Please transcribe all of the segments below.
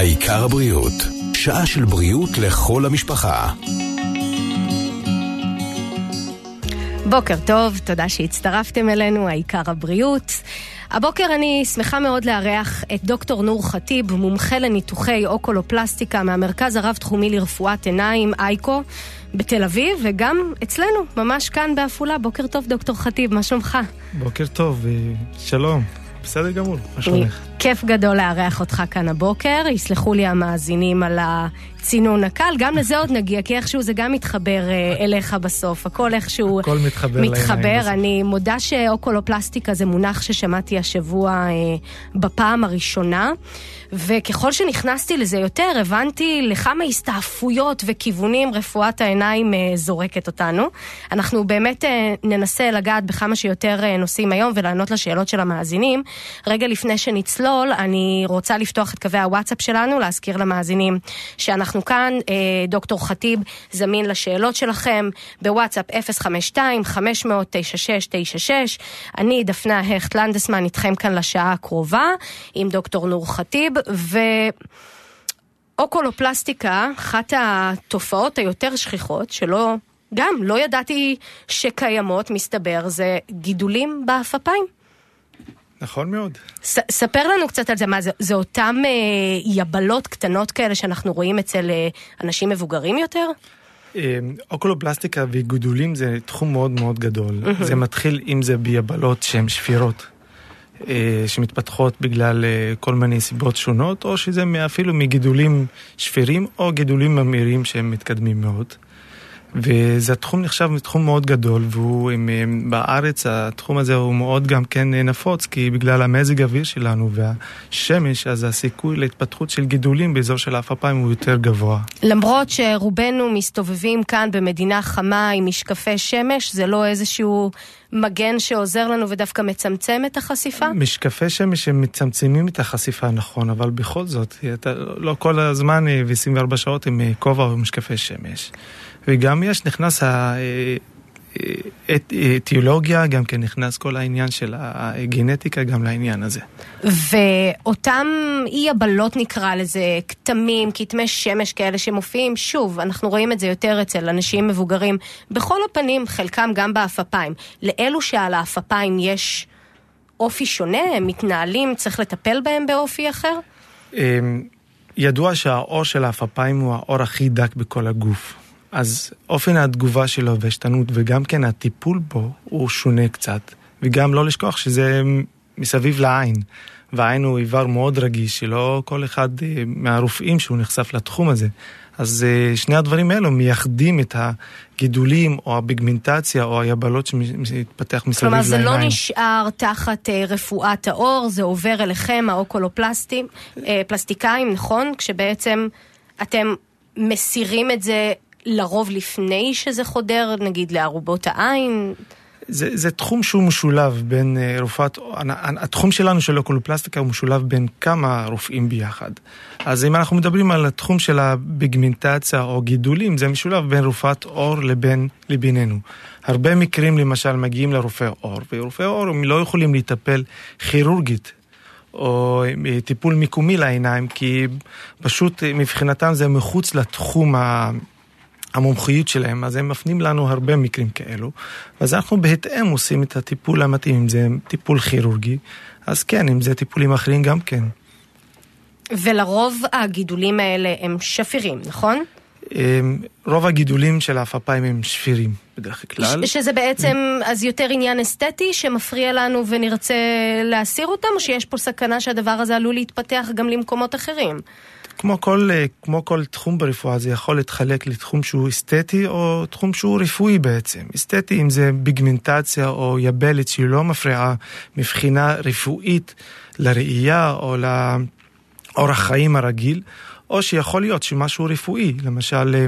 העיקר הבריאות, שעה של בריאות לכל המשפחה. בוקר טוב, תודה שהצטרפתם אלינו, העיקר הבריאות. הבוקר אני שמחה מאוד לארח את דוקטור נור חטיב, מומחה לניתוחי אוקולופלסטיקה מהמרכז הרב-תחומי לרפואת עיניים, אייקו, בתל אביב, וגם אצלנו, ממש כאן בעפולה. בוקר טוב, דוקטור חטיב, מה שלומך? בוקר טוב, שלום. בסדר גמור, מה שלומך? כיף גדול לארח אותך כאן הבוקר, יסלחו לי המאזינים על הצינון הקל, גם לזה עוד נגיע, כי איכשהו זה גם מתחבר אה, אליך בסוף, הכל איכשהו הכל מתחבר, מתחבר. אני מודה שאוקולופלסטיקה זה מונח ששמעתי השבוע אה, בפעם הראשונה, וככל שנכנסתי לזה יותר, הבנתי לכמה הסתעפויות וכיוונים רפואת העיניים אה, זורקת אותנו. אנחנו באמת ננסה לגעת בכמה שיותר נושאים היום ולענות לשאלות של המאזינים. רגע לפני שנצלול, אני רוצה לפתוח את קווי הוואטסאפ שלנו, להזכיר למאזינים שאנחנו כאן, אה, דוקטור חטיב זמין לשאלות שלכם בוואטסאפ 052-500-9696. אני, דפנה הכט לנדסמן, איתכם כאן לשעה הקרובה, עם דוקטור נור חטיב, ו... אוקולופלסטיקה, אחת התופעות היותר שכיחות, שלא, גם לא ידעתי שקיימות, מסתבר, זה גידולים באפפיים. נכון מאוד. ס, ספר לנו קצת על זה, מה זה, זה אותם אה, יבלות קטנות כאלה שאנחנו רואים אצל אה, אנשים מבוגרים יותר? אה, אוקולופלסטיקה וגידולים זה תחום מאוד מאוד גדול. Mm-hmm. זה מתחיל אם זה ביבלות שהן שפירות. אה, שמתפתחות בגלל אה, כל מיני סיבות שונות, או שזה אפילו מגידולים שפירים או גידולים ממאירים שהם מתקדמים מאוד. וזה תחום נחשב תחום מאוד גדול, והוא עם, בארץ התחום הזה הוא מאוד גם כן נפוץ, כי בגלל המזג האוויר שלנו והשמש, אז הסיכוי להתפתחות של גידולים באזור של האפפיים הוא יותר גבוה. למרות שרובנו מסתובבים כאן במדינה חמה עם משקפי שמש, זה לא איזשהו מגן שעוזר לנו ודווקא מצמצם את החשיפה? משקפי שמש הם מצמצמים את החשיפה, נכון, אבל בכל זאת, אתה, לא כל הזמן ו-24 שעות עם כובע או משקפי שמש. וגם יש, נכנס האתיולוגיה, גם כן נכנס כל העניין של הגנטיקה גם לעניין הזה. ואותם אי הבלות נקרא לזה, כתמים, כתמי שמש כאלה שמופיעים, שוב, אנחנו רואים את זה יותר אצל אנשים מבוגרים, בכל הפנים, חלקם גם באפפיים. לאלו שעל האפפיים יש אופי שונה, הם מתנהלים, צריך לטפל בהם באופי אחר? אמ, ידוע שהאור של האפפיים הוא האור הכי דק בכל הגוף. אז אופן התגובה שלו והשתנות וגם כן הטיפול בו הוא שונה קצת. וגם לא לשכוח שזה מסביב לעין. והעין הוא איבר מאוד רגיש, שלא כל אחד אה, מהרופאים שהוא נחשף לתחום הזה. אז אה, שני הדברים האלו מייחדים את הגידולים או הביגמנטציה או היבלות שמתפתח מסביב לעיניים. כלומר זה לא נשאר תחת אה, רפואת העור, זה עובר אליכם, האוקולופלסטים, פלסטיקאים, נכון? כשבעצם אתם מסירים את זה לרוב לפני שזה חודר, נגיד, לארובות העין? זה, זה תחום שהוא משולב בין uh, רופאת, התחום שלנו של אוקולופלסטיקה הוא משולב בין כמה רופאים ביחד. אז אם אנחנו מדברים על התחום של הביגמנטציה או גידולים, זה משולב בין רופאת עור לבין, לבינינו. הרבה מקרים למשל מגיעים לרופאי עור, ורופאי עור הם לא יכולים לטפל כירורגית או אה, טיפול מיקומי לעיניים, כי פשוט אה, מבחינתם זה מחוץ לתחום. המומחיות שלהם, אז הם מפנים לנו הרבה מקרים כאלו. אז אנחנו בהתאם עושים את הטיפול המתאים, אם זה טיפול כירורגי, אז כן, אם זה טיפולים אחרים גם כן. ולרוב הגידולים האלה הם שפירים, נכון? רוב הגידולים של האפפיים הם שפירים בדרך כלל. שזה בעצם אז יותר עניין אסתטי שמפריע לנו ונרצה להסיר אותם, או שיש פה סכנה שהדבר הזה עלול להתפתח גם למקומות אחרים? כמו כל, אה, כמו כל תחום ברפואה זה יכול להתחלק לתחום שהוא אסתטי או תחום שהוא רפואי בעצם. אסתטי אם זה ביגמנטציה או יבלת שהיא לא מפריעה מבחינה רפואית לראייה או לאורח חיים הרגיל, או שיכול להיות שמשהו רפואי, למשל, אה,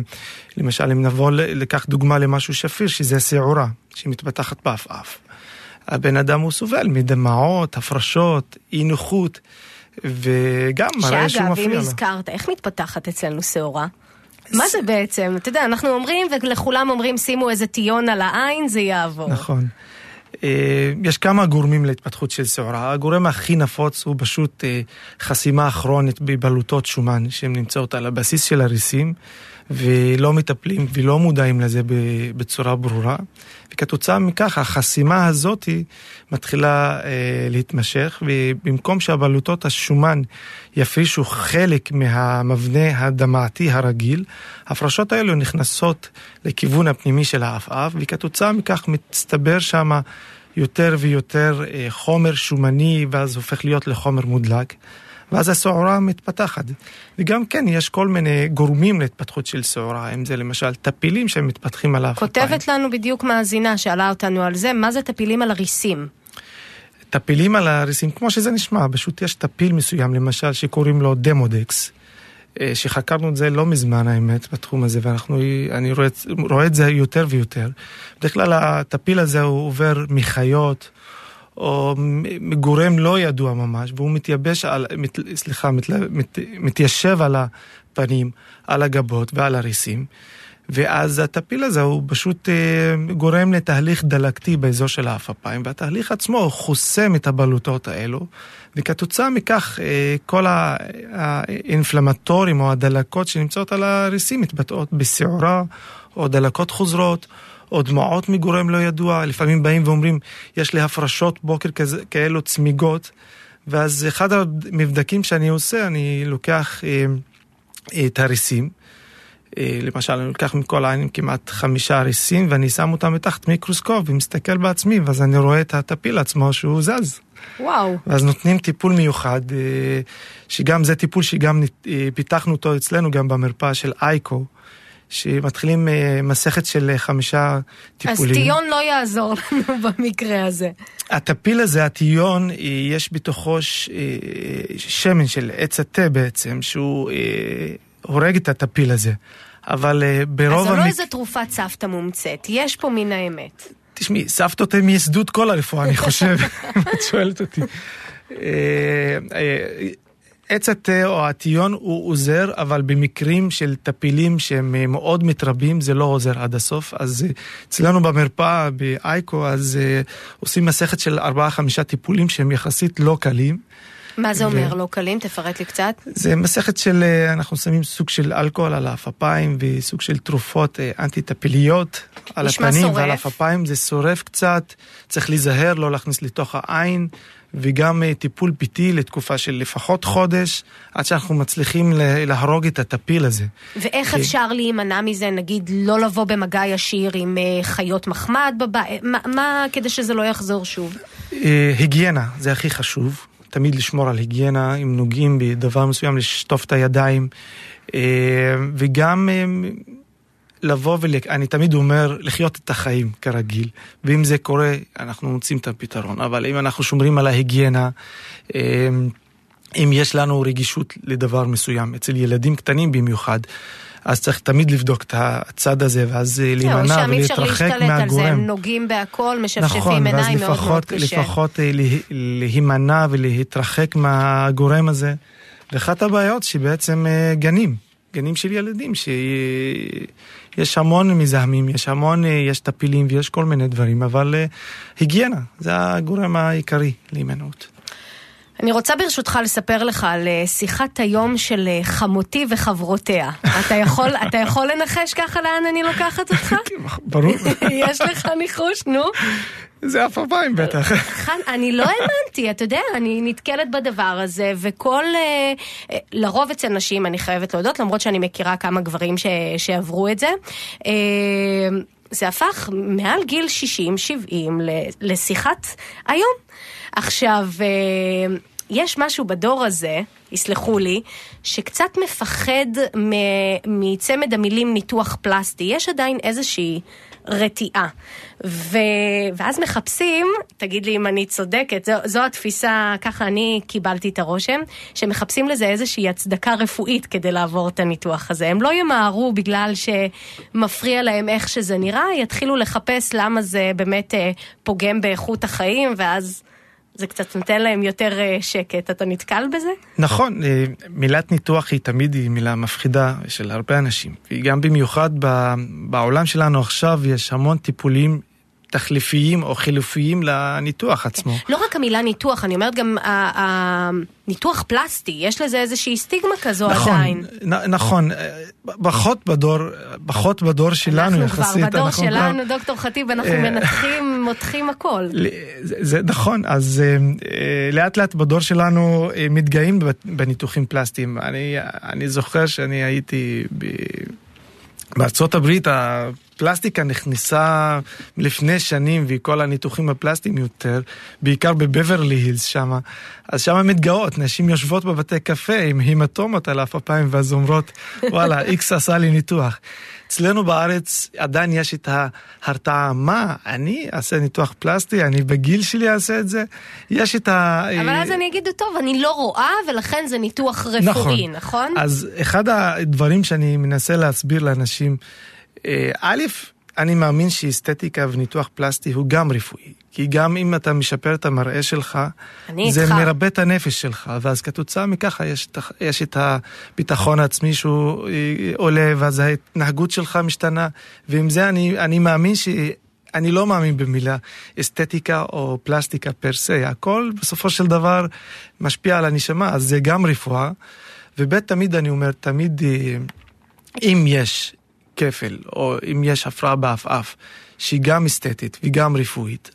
למשל אם נבוא לקח דוגמה למשהו שפיר שזה שעורה שמתפתחת בעפעף. הבן אדם הוא סובל מדמעות, הפרשות, אי נוחות. וגם מראה שהוא מפריע לו. שאגב, אם הזכרת, איך מתפתחת אצלנו שעורה? מה זה בעצם? אתה יודע, אנחנו אומרים, ולכולם אומרים, שימו איזה טיון על העין, זה יעבור. נכון. אה, יש כמה גורמים להתפתחות של שעורה. הגורם הכי נפוץ הוא פשוט אה, חסימה כרונית בבלוטות שומן שהן נמצאות על הבסיס של הריסים ולא מטפלים ולא מודעים לזה בצורה ברורה. וכתוצאה מכך החסימה הזאת מתחילה אה, להתמשך ובמקום שהבלוטות השומן יפרישו חלק מהמבנה הדמעתי הרגיל, ההפרשות האלו נכנסות לכיוון הפנימי של העפעף וכתוצאה מכך מצטבר שם יותר ויותר אה, חומר שומני ואז הופך להיות לחומר מודלק. ואז השעורה מתפתחת. וגם כן, יש כל מיני גורמים להתפתחות של שעורה, אם זה למשל טפילים שמתפתחים על האפיים. כותבת לנו בדיוק מאזינה, שאלה אותנו על זה, מה זה טפילים על הריסים? טפילים על הריסים, כמו שזה נשמע, פשוט יש טפיל מסוים, למשל, שקוראים לו דמודקס. אה, שחקרנו את זה לא מזמן האמת בתחום הזה ואנחנו, אני רואה, רואה את זה יותר ויותר. בדרך כלל הטפיל הזה הוא עובר מחיות או מגורם לא ידוע ממש והוא מתייבש על, מת, סליחה, מת, מת, מתיישב על הפנים, על הגבות ועל הריסים. ואז הטפיל הזה הוא פשוט אה, גורם לתהליך דלקתי באזור של האפפיים, והתהליך עצמו חוסם את הבלוטות האלו, וכתוצאה מכך אה, כל האינפלמטורים או הדלקות שנמצאות על הריסים מתבטאות בשעורה או דלקות חוזרות. או דמעות מגורם לא ידוע, לפעמים באים ואומרים, יש לי הפרשות בוקר כזה, כאלו צמיגות, ואז אחד המבדקים שאני עושה, אני לוקח אה, את הריסים, אה, למשל, אני לוקח מכל העין כמעט חמישה הריסים, ואני שם אותם מתחת מיקרוסקופ ומסתכל בעצמי, ואז אני רואה את הטפיל עצמו שהוא זז. וואו. ואז נותנים טיפול מיוחד, אה, שגם זה טיפול שגם אה, פיתחנו אותו אצלנו גם במרפאה של אייקו. שמתחילים מסכת של חמישה טיפולים. אז טיון לא יעזור לנו במקרה הזה. הטפיל הזה, הטיון, יש בתוכו ש... שמן של עץ התה בעצם, שהוא הורג את הטפיל הזה. אבל ברוב... אז זה לא איזה תרופת סבתא מומצאת, יש פה מן האמת. תשמעי, סבתות הן מייסדות כל הרפואה, אני חושב, את שואלת אותי. עץ התה או הטיון הוא עוזר, אבל במקרים של טפילים שהם מאוד מתרבים זה לא עוזר עד הסוף. אז אצלנו במרפאה באייקו, אז עושים מסכת של 4-5 טיפולים שהם יחסית לא קלים. מה זה אומר ו... לא קלים? תפרט לי קצת. זה מסכת של, אנחנו שמים סוג של אלכוהול על האפפיים וסוג של תרופות אנטי-טפיליות על הפנים שורף. ועל האפפיים. זה שורף קצת, צריך להיזהר, לא להכניס לתוך העין. וגם טיפול ביתי לתקופה של לפחות חודש, עד שאנחנו מצליחים להרוג את הטפיל הזה. ואיך כי... אפשר להימנע מזה, נגיד, לא לבוא במגע ישיר עם חיות מחמד בבית? מה, מה כדי שזה לא יחזור שוב? היגיינה, זה הכי חשוב. תמיד לשמור על היגיינה, אם נוגעים בדבר מסוים, לשטוף את הידיים. וגם לבוא ואני תמיד אומר, לחיות את החיים כרגיל. ואם זה קורה, אנחנו מוצאים את הפתרון. אבל אם אנחנו שומרים על ההיגיינה, אם יש לנו רגישות לדבר מסוים, אצל ילדים קטנים במיוחד, אז צריך תמיד לבדוק את הצד הזה, ואז להימנע ולהתרחק מהגורם. על זה, הם נוגעים בהכל, משפשפים נכון, עיניים מאוד לפחות, מאוד קשה. לפחות להימנע ולהתרחק מהגורם הזה. ואחת הבעיות שבעצם גנים, גנים של ילדים, שיש המון מזהמים, יש המון, יש טפילים ויש כל מיני דברים, אבל היגיינה, זה הגורם העיקרי להימנעות. אני רוצה ברשותך לספר לך על שיחת היום של חמותי וחברותיה. אתה יכול, אתה יכול לנחש ככה לאן אני לוקחת אותך? ברור. יש לך ניחוש, נו. זה אף פעם בטח. חן, אני לא האמנתי, אתה יודע, אני נתקלת בדבר הזה, וכל... לרוב אצל נשים, אני חייבת להודות, למרות שאני מכירה כמה גברים ש, שעברו את זה. זה הפך מעל גיל 60-70 לשיחת היום. עכשיו, יש משהו בדור הזה, יסלחו לי, שקצת מפחד מצמד המילים ניתוח פלסטי. יש עדיין איזושהי רתיעה. ו... ואז מחפשים, תגיד לי אם אני צודקת, זו, זו התפיסה, ככה אני קיבלתי את הרושם, שמחפשים לזה איזושהי הצדקה רפואית כדי לעבור את הניתוח הזה. הם לא ימהרו בגלל שמפריע להם איך שזה נראה, יתחילו לחפש למה זה באמת פוגם באיכות החיים, ואז... זה קצת נותן להם יותר שקט. אתה נתקל בזה? נכון, מילת ניתוח היא תמיד היא מילה מפחידה של הרבה אנשים. וגם במיוחד בעולם שלנו עכשיו יש המון טיפולים תחליפיים או חילופיים לניתוח עצמו. לא רק המילה ניתוח, אני אומרת גם ניתוח פלסטי, יש לזה איזושהי סטיגמה כזו נכון, עדיין. נ, נכון, פחות בדור, פחות בדור שלנו אנחנו יחסית. כבר בדור אנחנו שלנו, כבר- דוקטור חטיב, אנחנו אה, מנתחים, מותחים הכל. זה, זה נכון, אז אה, אה, לאט לאט בדור שלנו מתגאים בניתוחים פלסטיים. אני, אני זוכר שאני הייתי ב... בארצות הברית הפלסטיקה נכנסה לפני שנים וכל הניתוחים הפלסטיים יותר, בעיקר בבברלי הילס שם, אז שם מתגאות, נשים יושבות בבתי קפה עם הימטומות על אף הפעמים ואז אומרות וואלה איקס עשה לי ניתוח. אצלנו בארץ עדיין יש את ההרתעה, מה, אני אעשה ניתוח פלסטי, אני בגיל שלי אעשה את זה? יש את ה... אבל אז אני אגיד, טוב, אני לא רואה, ולכן זה ניתוח רפואי, נכון? אז אחד הדברים שאני מנסה להסביר לאנשים, א', אני מאמין שאסתטיקה וניתוח פלסטי הוא גם רפואי. כי גם אם אתה משפר את המראה שלך, זה איתך. מרבה את הנפש שלך, ואז כתוצאה מככה יש, יש את הביטחון העצמי שהוא אה, עולה, ואז ההתנהגות שלך משתנה, ועם זה אני, אני מאמין ש... אני לא מאמין במילה אסתטיקה או פלסטיקה פר סה, הכל בסופו של דבר משפיע על הנשמה, אז זה גם רפואה. וב' תמיד אני אומר, תמיד אה, אם יש כפל, או אם יש הפרעה בעפעף, שהיא גם אסתטית וגם רפואית,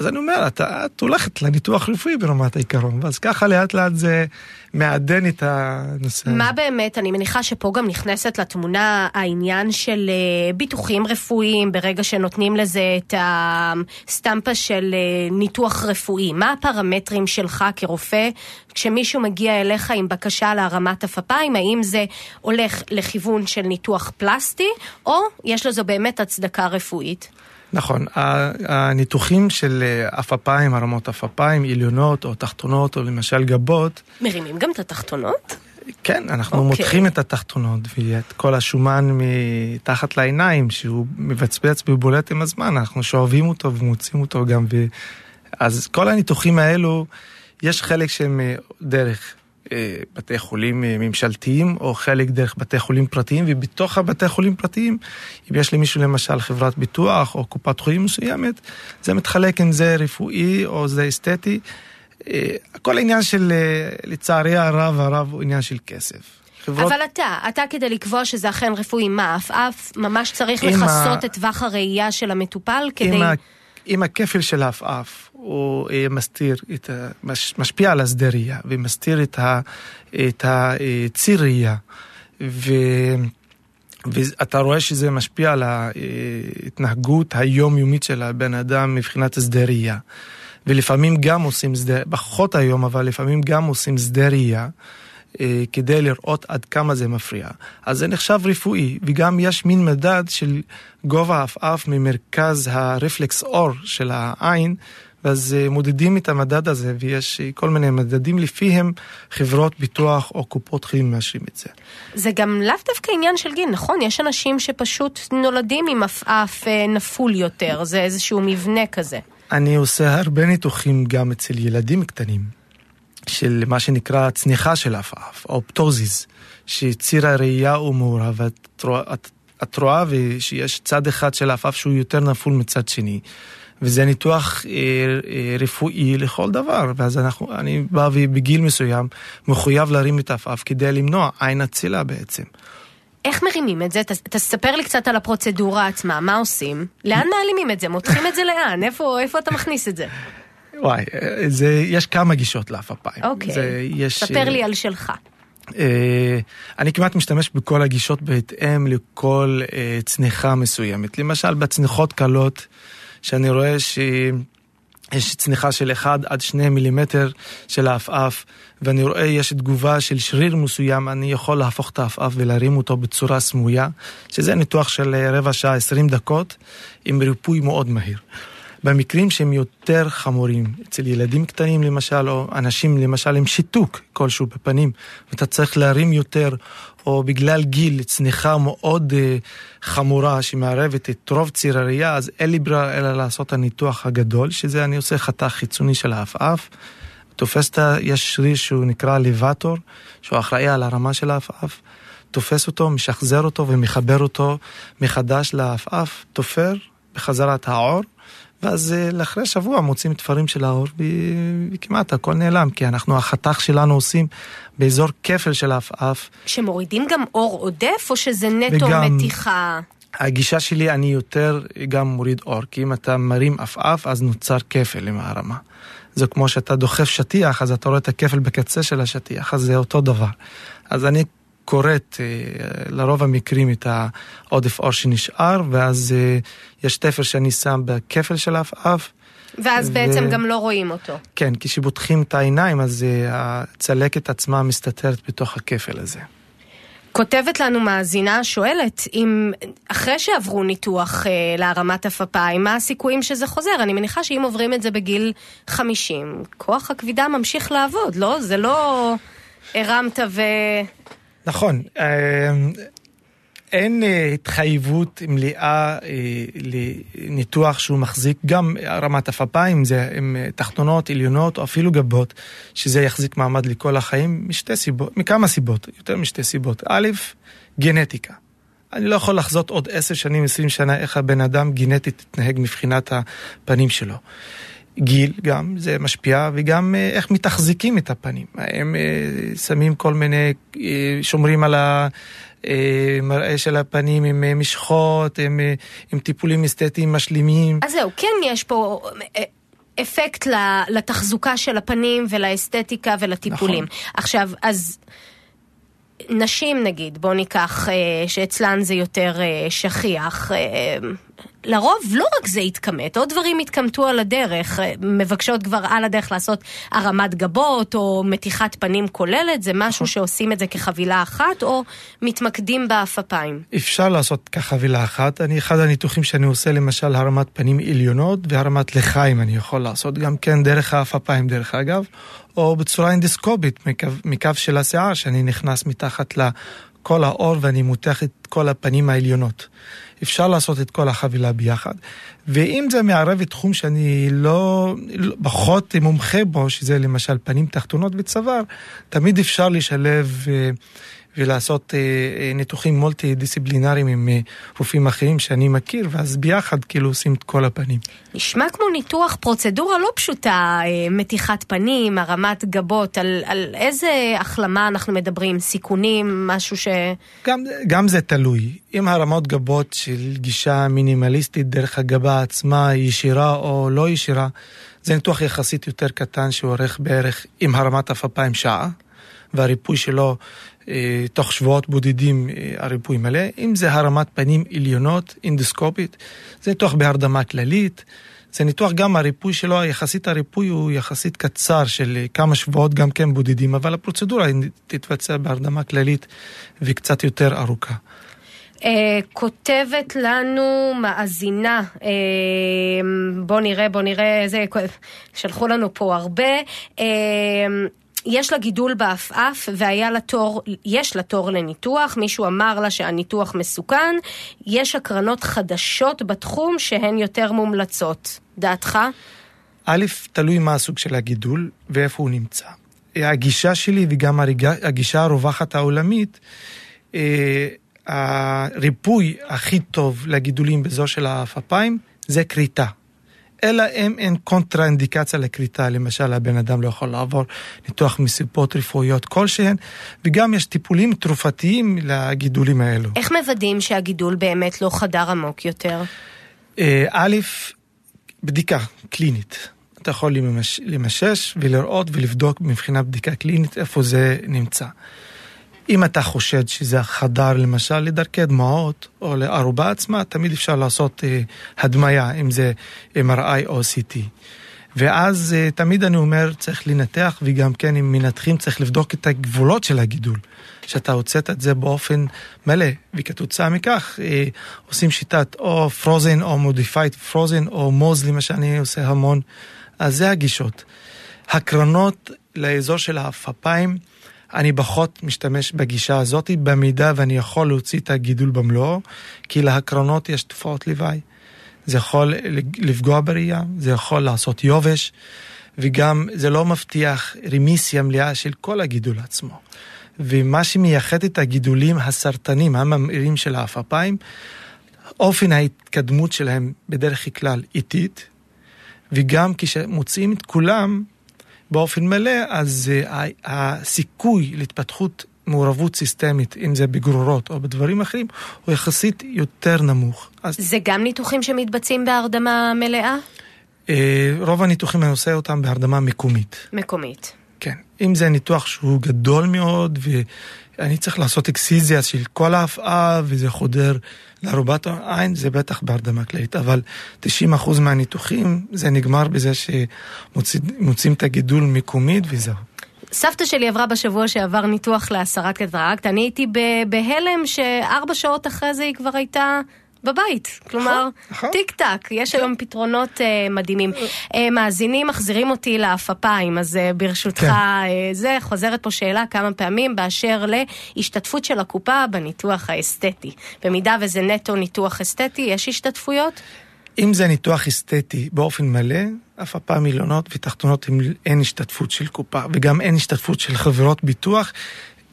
אז אני אומר, אתה, את הולכת לניתוח רפואי ברמת העיקרון, ואז ככה לאט לאט זה מעדן את הנושא. מה. באמת, אני מניחה שפה גם נכנסת לתמונה העניין של אה, ביטוחים רפואיים, ברגע שנותנים לזה את הסטמפה של אה, ניתוח רפואי. מה הפרמטרים שלך כרופא, כשמישהו מגיע אליך עם בקשה להרמת הפפיים, האם זה הולך לכיוון של ניתוח פלסטי, או יש לזו באמת הצדקה רפואית? נכון, הניתוחים של אה, עפעפיים, הרמות עפעפיים, עליונות או תחתונות, או למשל גבות, מרימים גם את התחתונות? כן, אנחנו אוקיי. מותחים את התחתונות ואת כל השומן מתחת לעיניים, שהוא מבצבץ ובולט עם הזמן, אנחנו שואבים אותו ומוצאים אותו גם. ו... אז כל הניתוחים האלו, יש חלק שהם אה, דרך אה, בתי חולים אה, ממשלתיים, או חלק דרך בתי חולים פרטיים, ובתוך הבתי חולים פרטיים, אם יש למישהו למשל חברת ביטוח או קופת חולים מסוימת, זה מתחלק אם זה רפואי או זה אסתטי. אה, הכל עניין של, אה, לצערי הרב, הרב הוא עניין של כסף. חברות, אבל אתה, אתה כדי לקבוע שזה אכן רפואי, מה, עפעף ממש צריך לכסות ה- את טווח הראייה של המטופל כדי... אם הכפל של העפעף הוא אה, מסתיר, את משפיע על השדה ראייה ומסתיר את, ה, את הציר ראייה, ו, ואתה רואה שזה משפיע על ההתנהגות היומיומית של הבן אדם מבחינת שדה ראייה. ולפעמים גם עושים שדה, פחות היום, אבל לפעמים גם עושים שדה ראייה. אה, כדי לראות עד כמה זה מפריע. אז זה נחשב רפואי, וגם יש מין מדד של גובה העפעף ממרכז הרפלקס אור של העין, ואז אה, מודדים את המדד הזה, ויש אה, כל מיני מדדים לפיהם חברות ביטוח או קופות חולים מאשרים את זה. זה גם לאו דווקא עניין של גיל, נכון? יש אנשים שפשוט נולדים עם עפעף אה, נפול יותר, זה איזשהו מבנה כזה. אני עושה הרבה ניתוחים גם אצל ילדים קטנים, של מה שנקרא צניחה של עפעף, או פטוזיס, שציר הראייה הוא מעורב, ואת רואה, את, את רואה שיש צד אחד של העפעף שהוא יותר נפול מצד שני. וזה ניתוח אה, אה, רפואי לכל דבר, ואז אנחנו, אני בא ובגיל מסוים מחויב להרים את העפעף כדי למנוע עין אצילה בעצם. איך מרימים את זה? ת- תספר לי קצת על הפרוצדורה עצמה, מה עושים? לאן מעלימים את זה? מותחים את זה לאן? איפה, איפה אתה מכניס את זה? וואי, אה, זה, יש כמה גישות לעפעפיים. אוקיי, זה, יש, ספר לי על שלך. אה, אני כמעט משתמש בכל הגישות בהתאם לכל אה, צניחה מסוימת. למשל, בצניחות קלות, שאני רואה שיש צניחה של 1 עד 2 מילימטר של העפעף, ואני רואה יש תגובה של שריר מסוים, אני יכול להפוך את העפעף ולהרים אותו בצורה סמויה, שזה ניתוח של אה, רבע שעה, 20 דקות, עם ריפוי מאוד מהיר. במקרים שהם יותר חמורים, אצל ילדים קטנים למשל, או אנשים למשל עם שיתוק כלשהו בפנים, ואתה צריך להרים יותר, או בגלל גיל, צניחה מאוד uh, חמורה שמערבת את רוב ציר הראייה, אז אין לי ברירה אלא לעשות הניתוח הגדול, שזה אני עושה חתך חיצוני של העפעף. תופס את ה... שהוא נקרא ליבטור, שהוא אחראי על הרמה של העפעף. תופס אותו, משחזר אותו ומחבר אותו מחדש לעפעף, תופר בחזרה את העור, ואז לאחרי שבוע מוצאים תפרים של האור וכמעט הכל נעלם, כי אנחנו, החתך שלנו עושים באזור כפל של האף-אף. שמורידים גם אור עודף, או שזה נטו וגם... מתיחה? הגישה שלי, אני יותר גם מוריד אור, כי אם אתה מרים עפעף, אז נוצר כפל עם הרמה. זה כמו שאתה דוחף שטיח, אז אתה רואה את הכפל בקצה של השטיח, אז זה אותו דבר. אז אני כורת אה, לרוב המקרים את העודף אור שנשאר, ואז אה, יש תפר שאני שם בכפל של העפעף. ואז ו... בעצם גם לא רואים אותו. כן, כי כשפותחים את העיניים, אז אה, הצלקת עצמה מסתתרת בתוך הכפל הזה. כותבת לנו מאזינה, שואלת, אם אחרי שעברו ניתוח אה, להרמת הפפיים, מה הסיכויים שזה חוזר? אני מניחה שאם עוברים את זה בגיל 50, כוח הכבידה ממשיך לעבוד, לא? זה לא הרמת ו... נכון. אה, אין אה, התחייבות מלאה אה, לניתוח שהוא מחזיק גם רמת הפפיים, זה עם אה, תחתונות, עליונות או אפילו גבות, שזה יחזיק מעמד לכל החיים משתי סיבות, מכמה סיבות, יותר משתי סיבות. א', גנטיקה. אני לא יכול לחזות עוד עשר שנים, עשרים שנה, איך הבן אדם גנטית יתנהג מבחינת הפנים שלו. גיל גם, זה משפיע, וגם איך מתחזיקים את הפנים. הם שמים כל מיני, שומרים על ה... אה, מראה של הפנים עם אה, משחות, עם, אה, עם טיפולים אסתטיים משלימים. אז זהו, כן יש פה... אפקט לתחזוקה של הפנים ולאסתטיקה ולטיפולים. נכון. עכשיו, אז נשים נגיד, בוא ניקח, שאצלן זה יותר שכיח, לרוב לא רק זה התכמת, עוד דברים התכמתו על הדרך, מבקשות כבר על הדרך לעשות הרמת גבות או מתיחת פנים כוללת, זה משהו נכון. שעושים את זה כחבילה אחת או מתמקדים באפפיים? אפשר לעשות כחבילה אחת, אני אחד הניתוחים שאני עושה למשל הרמת פנים עליונות והרמת לחיים אני יכול לעשות גם כן דרך האפפיים דרך אגב, או בצורה אינדסקובית מקו, מקו של השיער שאני נכנס מתחת לכל האור ואני מותח את כל הפנים העליונות. אפשר לעשות את כל החבילה ביחד. ואם זה מערב את תחום שאני לא, פחות מומחה בו, שזה למשל פנים תחתונות וצוואר, תמיד אפשר לשלב אה, ולעשות אה, אה, ניתוחים מולטי דיסציפלינריים עם רופאים אחרים שאני מכיר, ואז ביחד כאילו עושים את כל הפנים. נשמע כמו ניתוח פרוצדורה לא פשוטה, מתיחת פנים, הרמת גבות, על, על איזה החלמה אנחנו מדברים, סיכונים, משהו ש... גם, גם זה תלוי. אם הרמות גבות של גישה מינימליסטית דרך הגבה עצמה, ישירה או לא ישירה, זה ניתוח יחסית יותר קטן שאורך בערך עם הרמת אפיים שעה, והריפוי שלו אה, תוך שבועות בודדים אה, הריפוי מלא. אם זה הרמת פנים עליונות, אינדוסקופית, זה ניתוח בהרדמה כללית. זה ניתוח גם הריפוי שלו, יחסית הריפוי הוא יחסית קצר של אה, כמה שבועות גם כן בודדים, אבל הפרוצדורה תתבצע בהרדמה כללית וקצת יותר ארוכה. Uh, כותבת לנו מאזינה, uh, בוא נראה, בוא נראה, זה, שלחו לנו פה הרבה. Uh, יש לה גידול בעפעף והיה לה תור, יש לה תור לניתוח, מישהו אמר לה שהניתוח מסוכן, יש הקרנות חדשות בתחום שהן יותר מומלצות. דעתך? א', תלוי מה הסוג של הגידול ואיפה הוא נמצא. הגישה שלי וגם הגישה הרווחת העולמית, אה, הריפוי הכי טוב לגידולים באזור של האפפיים זה כריתה. אלא אם אין קונטרה-אינדיקציה לכריתה, למשל הבן אדם לא יכול לעבור ניתוח מסיבות רפואיות כלשהן, וגם יש טיפולים תרופתיים לגידולים האלו. איך מוודאים שהגידול באמת לא חדר עמוק יותר? אה, א', בדיקה קלינית. אתה יכול למשש ולראות ולבדוק מבחינת בדיקה קלינית איפה זה נמצא. אם אתה חושד שזה חדר למשל לדרכי דמעות או לערובה עצמה, תמיד אפשר לעשות אה, הדמיה, אם זה MRI או CT. ואז אה, תמיד אני אומר, צריך לנתח, וגם כן אם מנתחים צריך לבדוק את הגבולות של הגידול. שאתה הוצאת את זה באופן מלא, וכתוצאה מכך אה, עושים שיטת או frozen או modified frozen או Mohs למשל, אני עושה המון. אז זה הגישות. הקרנות לאזור של העפעפיים, אני פחות משתמש בגישה הזאת, במידה ואני יכול להוציא את הגידול במלואו, כי להקרנות יש תופעות לוואי. זה יכול לפגוע בראייה, זה יכול לעשות יובש, וגם זה לא מבטיח רמיסיה מלאה של כל הגידול עצמו. ומה שמייחד את הגידולים הסרטנים הממאירים של האפפיים, אופן ההתקדמות שלהם בדרך כלל איטית, וגם כשמוציאים את כולם באופן מלא, אז אה, הסיכוי להתפתחות מעורבות סיסטמית, אם זה בגרורות או בדברים אחרים, הוא יחסית יותר נמוך. אז... זה גם ניתוחים שמתבצעים בהרדמה מלאה? אה, רוב הניתוחים אני עושה אותם בהרדמה מקומית. מקומית. כן. אם זה ניתוח שהוא גדול מאוד, ואני צריך לעשות אקסיזיה של כל ההפעה, וזה חודר לארובת העין, זה בטח בהרדמה כללית. אבל 90% מהניתוחים, זה נגמר בזה שמוצאים את הגידול מקומית וזהו. סבתא שלי עברה בשבוע שעבר ניתוח להסרת קטרקט, אני הייתי בהלם שארבע שעות אחרי זה היא כבר הייתה בבית. כלומר, נכון. טיק טק, יש היום פתרונות uh, מדהימים. Uh, מאזינים מחזירים אותי לעפפיים, אז uh, ברשותך, כן. זה, חוזרת פה שאלה כמה פעמים באשר להשתתפות של הקופה בניתוח האסתטי. במידה וזה נטו ניתוח אסתטי, יש השתתפויות? אם זה ניתוח אסתטי באופן מלא, אף הפעם עליונות ותחתונות אין השתתפות של קופה, וגם אין השתתפות של חברות ביטוח,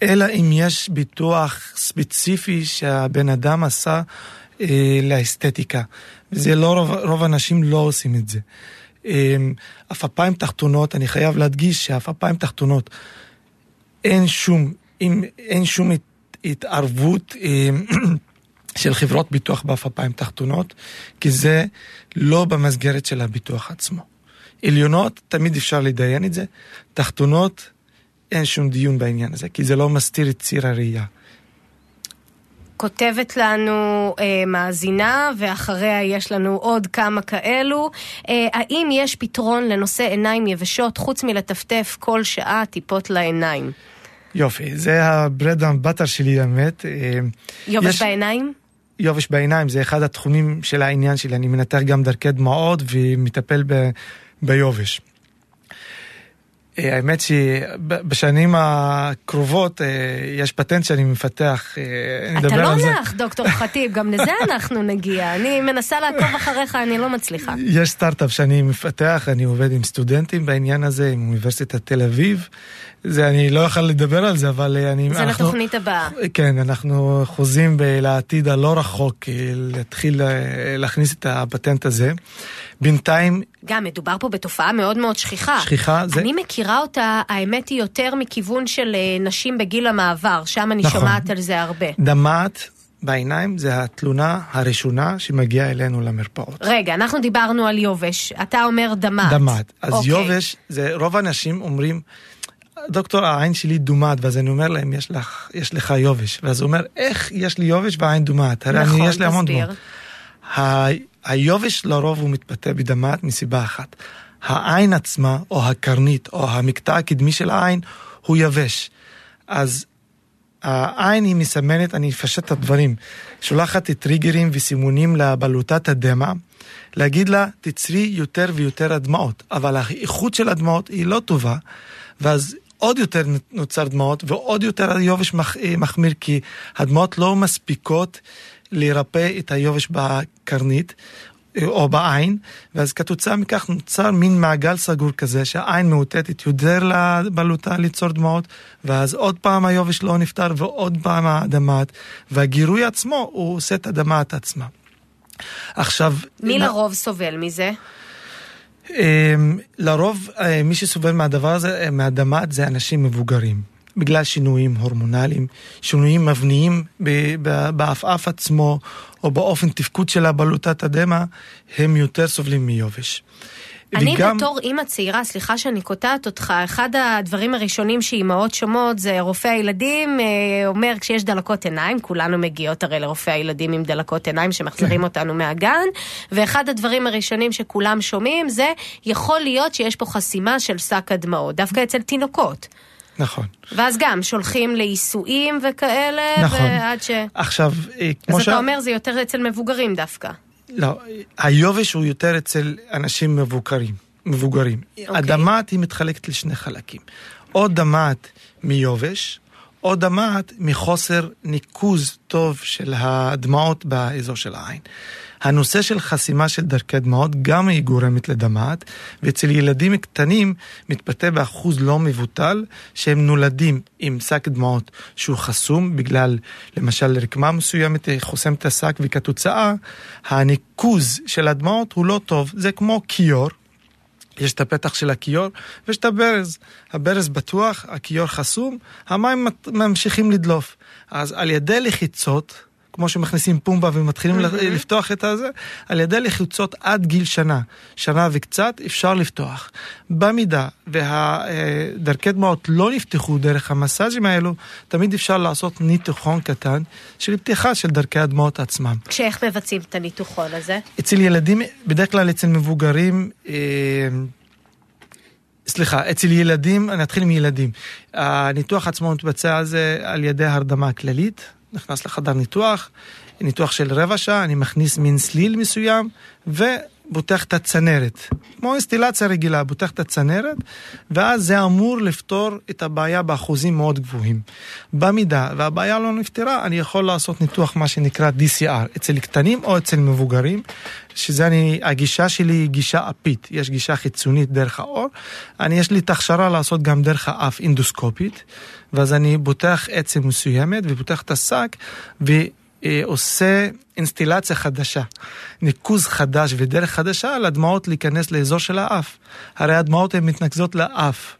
אלא אם יש ביטוח ספציפי שהבן אדם עשה אה, לאסתטיקה. וזה לא, רוב, רוב האנשים לא עושים את זה. אה, עפפיים תחתונות, אני חייב להדגיש שעפפיים תחתונות, אין שום, אם, אין שום הת, התערבות אה, של חברות ביטוח בעפפיים תחתונות, כי זה לא במסגרת של הביטוח עצמו. עליונות, תמיד אפשר לדיין את זה, תחתונות, אין שום דיון בעניין הזה, כי זה לא מסתיר את ציר הראייה. כותבת לנו אה, מאזינה, ואחריה יש לנו עוד כמה כאלו. אה, האם יש פתרון לנושא עיניים יבשות, חוץ מלטפטף כל שעה טיפות לעיניים? יופי, זה הברד אמבטר שלי, האמת. אה, יובש יש... בעיניים? יובש בעיניים זה אחד התחומים של העניין שלי, אני מנתח גם דרכי דמעות ומטפל ב... ביובש. אה, האמת שבשנים הקרובות אה, יש פטנט שאני מפתח, אה, אתה לא נח, דוקטור חטיב, גם לזה אנחנו נגיע. אני מנסה לעקוב אחריך, אני לא מצליחה. יש סטארט-אפ שאני מפתח, אני עובד עם סטודנטים בעניין הזה, עם אוניברסיטת תל אביב. זה, אני לא יכול לדבר על זה, אבל אני... זה אנחנו, לתוכנית הבאה. כן, אנחנו חוזים לעתיד הלא רחוק להתחיל להכניס את הפטנט הזה. בינתיים... גם מדובר פה בתופעה מאוד מאוד שכיחה. שכיחה זה... אני מכירה אותה, האמת היא יותר מכיוון של אה, נשים בגיל המעבר, שם אני נכון. שומעת על זה הרבה. דמעת בעיניים זה התלונה הראשונה שמגיעה אלינו למרפאות. רגע, אנחנו דיברנו על יובש, אתה אומר דמעת. דמעת. אז אוקיי. יובש, זה רוב האנשים אומרים, דוקטור, העין שלי דומעת, ואז אני אומר להם, יש לך, יש לך יובש. ואז הוא אומר, איך יש לי יובש והעין דומעת? הרי נכון, אני, יש לי המון דמעות. היובש לרוב הוא מתבטא בדמעת מסיבה אחת. העין עצמה, או הקרנית, או המקטע הקדמי של העין, הוא יבש. אז העין היא מסמנת, אני אפשט את הדברים, שולחת טריגרים וסימונים לבלוטת הדמע, להגיד לה, תצרי יותר ויותר הדמעות, אבל האיכות של הדמעות היא לא טובה, ואז עוד יותר נוצר דמעות, ועוד יותר היובש מחמיר, כי הדמעות לא מספיקות לרפא את היובש בקרנית או בעין, ואז כתוצאה מכך נוצר מין מעגל סגור כזה, שהעין מאותתת יותר לבלוטה ליצור דמעות, ואז עוד פעם היובש לא נפטר ועוד פעם הדמעת, והגירוי עצמו הוא עושה את הדמעת עצמה. עכשיו... מי. לרוב סובל מזה? אמ, לרוב אה, מי שסובל מהדבר הזה, אה, מהדמעת, זה אנשים מבוגרים. בגלל שינויים הורמונליים, שינויים מבניים בעפעף עצמו, או באופן תפקוד של הבלוטת הדמע, הם יותר סובלים מיובש. אני וגם... בתור אימא צעירה, סליחה שאני קוטעת אותך, אחד הדברים הראשונים שאימהות שומעות זה רופא הילדים אה, אומר כשיש דלקות עיניים, כולנו מגיעות הרי לרופא הילדים עם דלקות עיניים שמחזירים כן. אותנו מהגן, ואחד הדברים הראשונים שכולם שומעים זה יכול להיות שיש פה חסימה של שק הדמעות, דווקא אצל תינוקות. נכון. ואז גם שולחים לעיסויים וכאלה, נכון. ועד ש... עכשיו, אה, כמו ש... אז אתה אומר זה יותר אצל מבוגרים דווקא. לא, היובש הוא יותר אצל אנשים מבוגרים. מבוגרים. Okay. אוקיי. הדמעת היא מתחלקת לשני חלקים. או דמעת מיובש, או דמעת מחוסר ניקוז טוב של הדמעות באזור של העין. הנושא של חסימה של דרכי דמעות גם היא גורמת לדמעת, ואצל ילדים קטנים מתבטא באחוז לא מבוטל שהם נולדים עם שק דמעות שהוא חסום בגלל למשל רקמה מסוימת חוסם את השק וכתוצאה הניקוז של הדמעות הוא לא טוב, זה כמו כיור. יש את הפתח של הכיור ויש את הברז. הברז בטוח, הכיור חסום, המים ממשיכים לדלוף. אז על ידי לחיצות, כמו שמכניסים פומבה ומתחילים mm-hmm. לפתוח את הזה, על ידי לחיצות עד גיל שנה, שנה וקצת, אפשר לפתוח. במידה והדרכי דמעות לא נפתחו דרך המסאז'ים האלו, תמיד אפשר לעשות ניתוחון קטן של פתיחה של דרכי הדמעות עצמם. כשאיך מבצעים את הניתוחון הזה? אצל ילדים, בדרך כלל אצל מבוגרים, אה, סליחה, אצל ילדים, אני אתחיל עם ילדים. הניתוח עצמו מתבצע על זה על ידי הרדמה כללית, נכנס לחדר ניתוח, ניתוח של רבע שעה, אני מכניס מין סליל מסוים, ובוטח את הצנרת. כמו אינסטילציה רגילה, בוטח את הצנרת, ואז זה אמור לפתור את הבעיה באחוזים מאוד גבוהים. במידה והבעיה לא נפתרה, אני יכול לעשות ניתוח מה שנקרא DCR, אצל קטנים או אצל מבוגרים, שזה אני, הגישה שלי היא גישה אפית, יש גישה חיצונית דרך האור, אני יש לי את ההכשרה לעשות גם דרך האף אינדוסקופית. ואז אני בוטח עצם מסוימת ובוטח את השק ועושה אינסטילציה חדשה, ניקוז חדש ודרך חדשה לדמעות להיכנס לאזור של האף. הרי הדמעות הן מתנקזות לאף.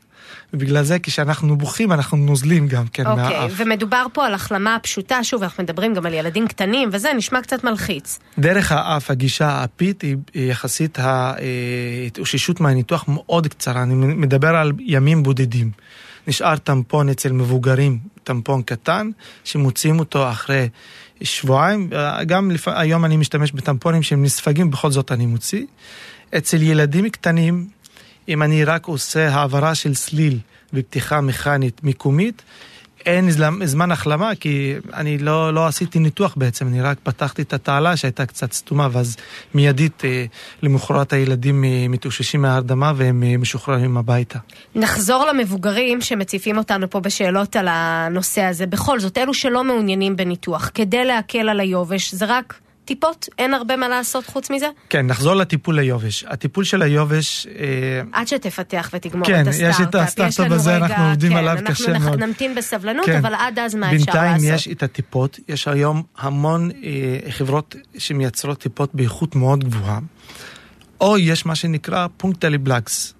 ובגלל זה כשאנחנו בוכים אנחנו נוזלים גם כן okay, מהאף. אוקיי, ומדובר פה על החלמה פשוטה, שוב אנחנו מדברים גם על ילדים קטנים וזה נשמע קצת מלחיץ. דרך האף, הגישה האפית היא יחסית ההתאוששות מהניתוח מאוד קצרה, אני מדבר על ימים בודדים. נשאר טמפון אצל מבוגרים, טמפון קטן, שמוציאים אותו אחרי שבועיים, גם לפ... היום אני משתמש בטמפונים שהם נספגים, בכל זאת אני מוציא. אצל ילדים קטנים, אם אני רק עושה העברה של סליל ופתיחה מכנית מקומית, אין זמן החלמה, כי אני לא, לא עשיתי ניתוח בעצם, אני רק פתחתי את התעלה שהייתה קצת סתומה, ואז מיידית אה, למחרת הילדים מתאוששים מההרדמה והם אה, משוחררים הביתה. נחזור למבוגרים שמציפים אותנו פה בשאלות על הנושא הזה. בכל זאת, אלו שלא מעוניינים בניתוח, כדי להקל על היובש, זה רק... טיפות? אין הרבה מה לעשות חוץ מזה? כן, נחזור לטיפול ליובש. הטיפול של היובש... אה... עד שתפתח ותגמור כן, את הסטארט-אפ. כן, יש את הסטארט-אפ הזה, רגע, אנחנו עובדים כן, עליו קשה מאוד. אנחנו נמתין בסבלנות, כן. אבל עד אז מה אפשר לעשות? בינתיים יש את הטיפות, יש היום המון אה, חברות שמייצרות טיפות באיכות מאוד גבוהה, או יש מה שנקרא פונקטלי בלאגס.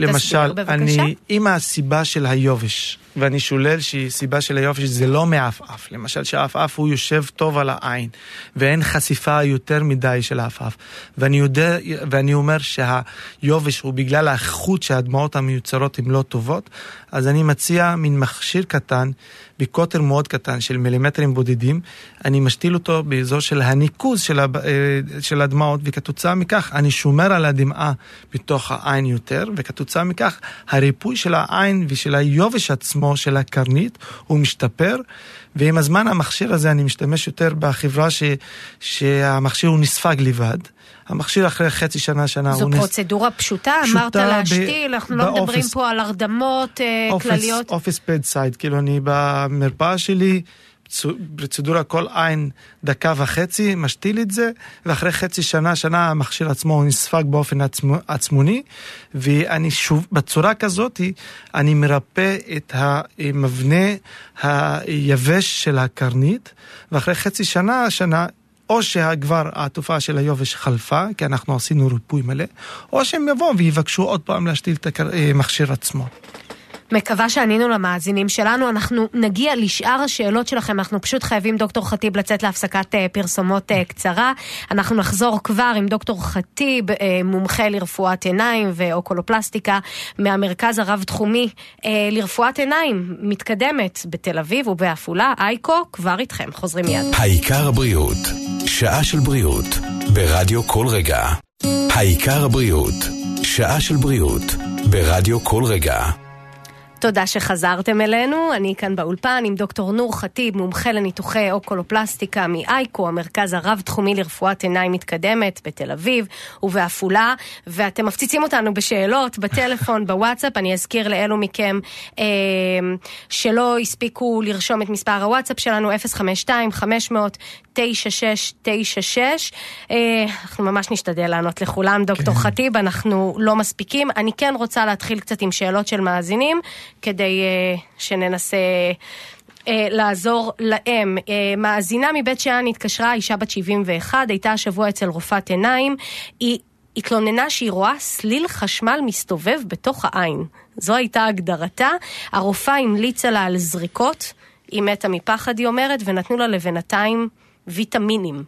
למשל, אני, אם הסיבה של היובש, ואני שולל שסיבה של היובש זה לא מעפעף, למשל שהעפעף הוא יושב טוב על העין, ואין חשיפה יותר מדי של העפעף, ואני יודע, ואני אומר שהיובש הוא בגלל האיכות שהדמעות המיוצרות הן לא טובות, אז אני מציע מין מכשיר קטן, בקוטר מאוד קטן של מילימטרים בודדים, אני משתיל אותו באזור של הניקוז של, הב... אה, של הדמעות, וכתוצאה מכך אני שומר על הדמעה בתוך העין יותר, וכתוצאה מכך הריפוי של העין ושל היובש עצמו של הקרנית הוא משתפר, ועם הזמן המכשיר הזה אני משתמש יותר בחברה ש... שהמכשיר הוא נספג לבד. המכשיר אחרי חצי שנה, שנה זו פרוצדורה נס... פשוטה? פשוטה אמרת להשתיל, אנחנו לא מדברים פה על הרדמות office, כלליות. office bedside, כאילו אני במרפאה שלי, פרוצדורה כל עין דקה וחצי, משתיל את זה, ואחרי חצי שנה, שנה המכשיר עצמו הוא נספג באופן עצמו, עצמוני, ואני שוב, בצורה כזאת, אני מרפא את המבנה היבש של הקרנית, ואחרי חצי שנה, שנה, או שכבר התופעה של היובש חלפה, כי אנחנו עשינו ריפוי מלא, או שהם יבואו ויבקשו עוד פעם להשתיל את המכשיר עצמו. מקווה שענינו למאזינים שלנו. אנחנו נגיע לשאר השאלות שלכם, אנחנו פשוט חייבים, דוקטור חטיב, לצאת להפסקת אה, פרסומות אה, קצרה. אנחנו נחזור כבר עם דוקטור חטיב, אה, מומחה לרפואת עיניים ואוקולופלסטיקה, מהמרכז הרב-תחומי לרפואת עיניים מתקדמת בתל אביב ובעפולה. אייקו, כבר איתכם, חוזרים מיד. העיקר הבריאות, שעה של בריאות, ברדיו כל רגע. העיקר הבריאות, שעה של בריאות, ברדיו כל רגע. תודה שחזרתם אלינו, אני כאן באולפן עם דוקטור נור חטיב, מומחה לניתוחי אוקולופלסטיקה מאייקו, המרכז הרב-תחומי לרפואת עיניים מתקדמת בתל אביב ובעפולה, ואתם מפציצים אותנו בשאלות בטלפון, בוואטסאפ, אני אזכיר לאלו מכם אה, שלא הספיקו לרשום את מספר הוואטסאפ שלנו, 052-500-9696. אה, אנחנו ממש נשתדל לענות לכולם, דוקטור כן. חטיב, אנחנו לא מספיקים. אני כן רוצה להתחיל קצת עם שאלות של מאזינים. כדי uh, שננסה uh, לעזור להם. Uh, מאזינה מבית שאן התקשרה, אישה בת 71, הייתה השבוע אצל רופאת עיניים. היא התלוננה שהיא רואה סליל חשמל מסתובב בתוך העין. זו הייתה הגדרתה. הרופאה המליצה לה על זריקות, היא מתה מפחד, היא אומרת, ונתנו לה לבינתיים ויטמינים.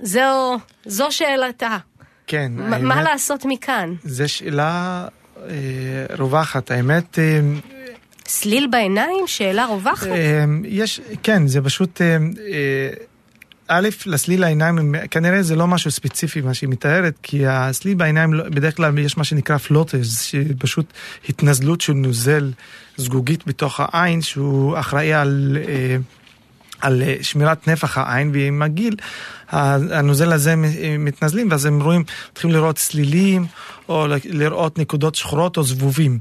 זו, זו שאלתה. כן, האמת... מה לעשות מכאן? זו שאלה רווחת, האמת... אה, סליל בעיניים? שאלה רווחת? אה, יש, כן, זה פשוט... אה, א', לסליל העיניים, כנראה זה לא משהו ספציפי מה שהיא מתארת, כי הסליל בעיניים, לא, בדרך כלל יש מה שנקרא פלוטס, שפשוט התנזלות של נוזל זגוגית בתוך העין, שהוא אחראי על... על שמירת נפח העין, ועם הגיל הנוזל הזה מתנזלים, ואז הם רואים, מתחילים לראות סלילים, או לראות נקודות שחורות או זבובים.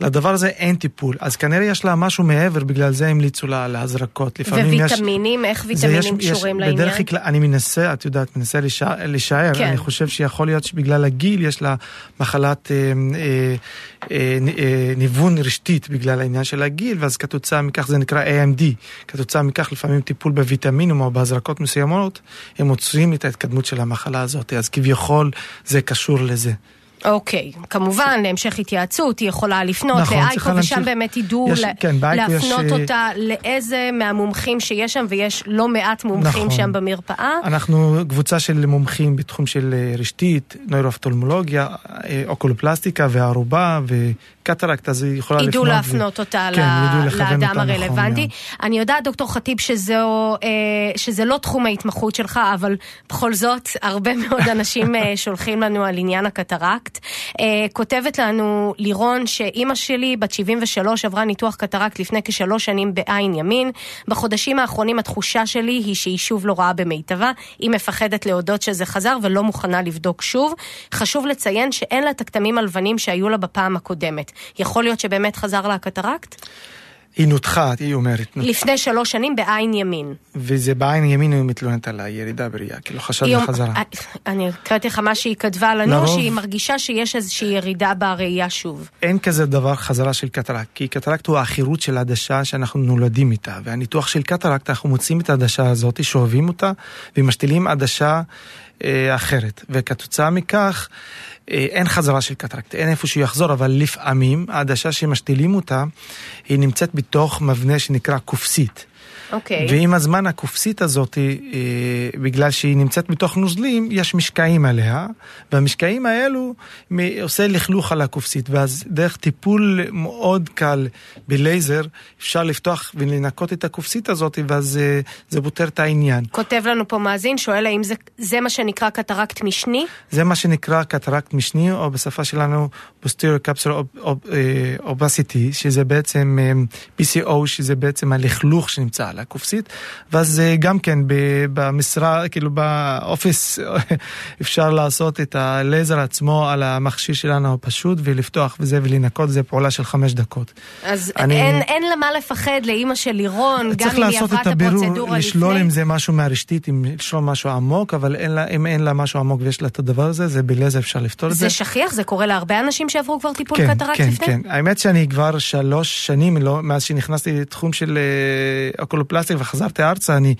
לדבר הזה אין טיפול, אז כנראה יש לה משהו מעבר, בגלל זה המליצו לה להזרקות. וויטמינים, יש, איך ויטמינים יש, קשורים יש, לעניין? בדרך כלל, אני מנסה, את יודעת, מנסה לשער, כן. אני חושב שיכול להיות שבגלל הגיל יש לה מחלת אה, אה, אה, אה, ניוון רשתית בגלל העניין של הגיל, ואז כתוצאה מכך זה נקרא AMD, כתוצאה מכך לפעמים טיפול בוויטמינים או בהזרקות מסוימות, הם עוצרים את ההתקדמות של המחלה הזאת, אז כביכול זה קשור לזה. אוקיי, כמובן, להמשך התייעצות, היא יכולה לפנות נכון, לאייקו, ושם באמת ידעו יש, לה, כן, להפנות יש... אותה לאיזה מהמומחים שיש שם, ויש לא מעט מומחים נכון. שם במרפאה. אנחנו קבוצה של מומחים בתחום של אה, רשתית, נוירואופתלמולוגיה, אה, אוקולופלסטיקה וארובה, ו... קטרקט, אז היא יכולה לפנות. ידעו להפנות ו... אותה כן, ל... לאדם הרלוונטי. נכון, אני יודעת, דוקטור חטיב, שזו, אה, שזה לא תחום ההתמחות שלך, אבל בכל זאת, הרבה מאוד אנשים אה, שולחים לנו על עניין הקטרקט. אה, כותבת לנו לירון שאימא שלי, בת 73, עברה ניתוח קטרקט לפני כשלוש שנים בעין ימין. בחודשים האחרונים התחושה שלי היא שהיא שוב לא רואה במיטבה. היא מפחדת להודות שזה חזר ולא מוכנה לבדוק שוב. חשוב לציין שאין לה את הכתמים הלבנים שהיו לה בפעם הקודמת. יכול להיות שבאמת חזר לה הקטרקט? היא נותחה, היא אומרת. לפני שלוש שנים בעין ימין. וזה בעין ימין היא מתלוננת על הירידה בראייה, כאילו חשד לחזרה. אה, אני הקראתי לך מה שהיא כתבה לנו, לרוב... שהיא מרגישה שיש איזושהי ירידה בראייה שוב. אין כזה דבר חזרה של קטרקט, כי קטרקט הוא עכירות של העדשה שאנחנו נולדים איתה, והניתוח של קטרקט, אנחנו מוצאים את העדשה הזאת, שואבים אותה, ומשתילים עדשה אה, אחרת. וכתוצאה מכך... אה, אין חזרה של קטרקט, אין איפה שהוא יחזור, אבל לפעמים העדשה שמשתילים אותה, היא נמצאת בתוך מבנה שנקרא קופסית. אוקיי. Okay. ועם הזמן הקופסית הזאת, אה, בגלל שהיא נמצאת בתוך נוזלים, יש משקעים עליה, והמשקעים האלו עושה לכלוך על הקופסית, ואז דרך טיפול מאוד קל בלייזר, אפשר לפתוח ולנקות את הקופסית הזאת, ואז אה, זה פותר את העניין. כותב לנו פה מאזין, שואל האם זה, זה מה שנקרא קטרקט משני? זה מה שנקרא קטרקט משני, או בשפה שלנו posterior capsular opacity, שזה בעצם אה, PCO, שזה בעצם הלכלוך שנמצא על הקופסית, ואז גם כן במשרד, כאילו ב office, אפשר לעשות את הלייזר עצמו על המכשיר שלנו הפשוט ולפתוח וזה ולנקות, זה פעולה של חמש דקות. אז אני... אין, אין לה מה לפחד לאימא של לירון, גם אם היא עברה את הפרוצדורה לפני. צריך לעשות את הבירור, לשלול אם זה משהו מהרשתית, אם לשלול משהו עמוק, אבל אין לה, אם אין לה משהו עמוק ויש לה את הדבר הזה, זה בלייזר אפשר לפתור את זה. זה שכיח? זה קורה להרבה אנשים שעברו כבר טיפול כן, קטרקט כן, לפני? כן, כן. האמת שאני כבר שלוש שנים, לא, מאז שנכנסתי לתחום של oculoplastic וחזרתי ארצה, אני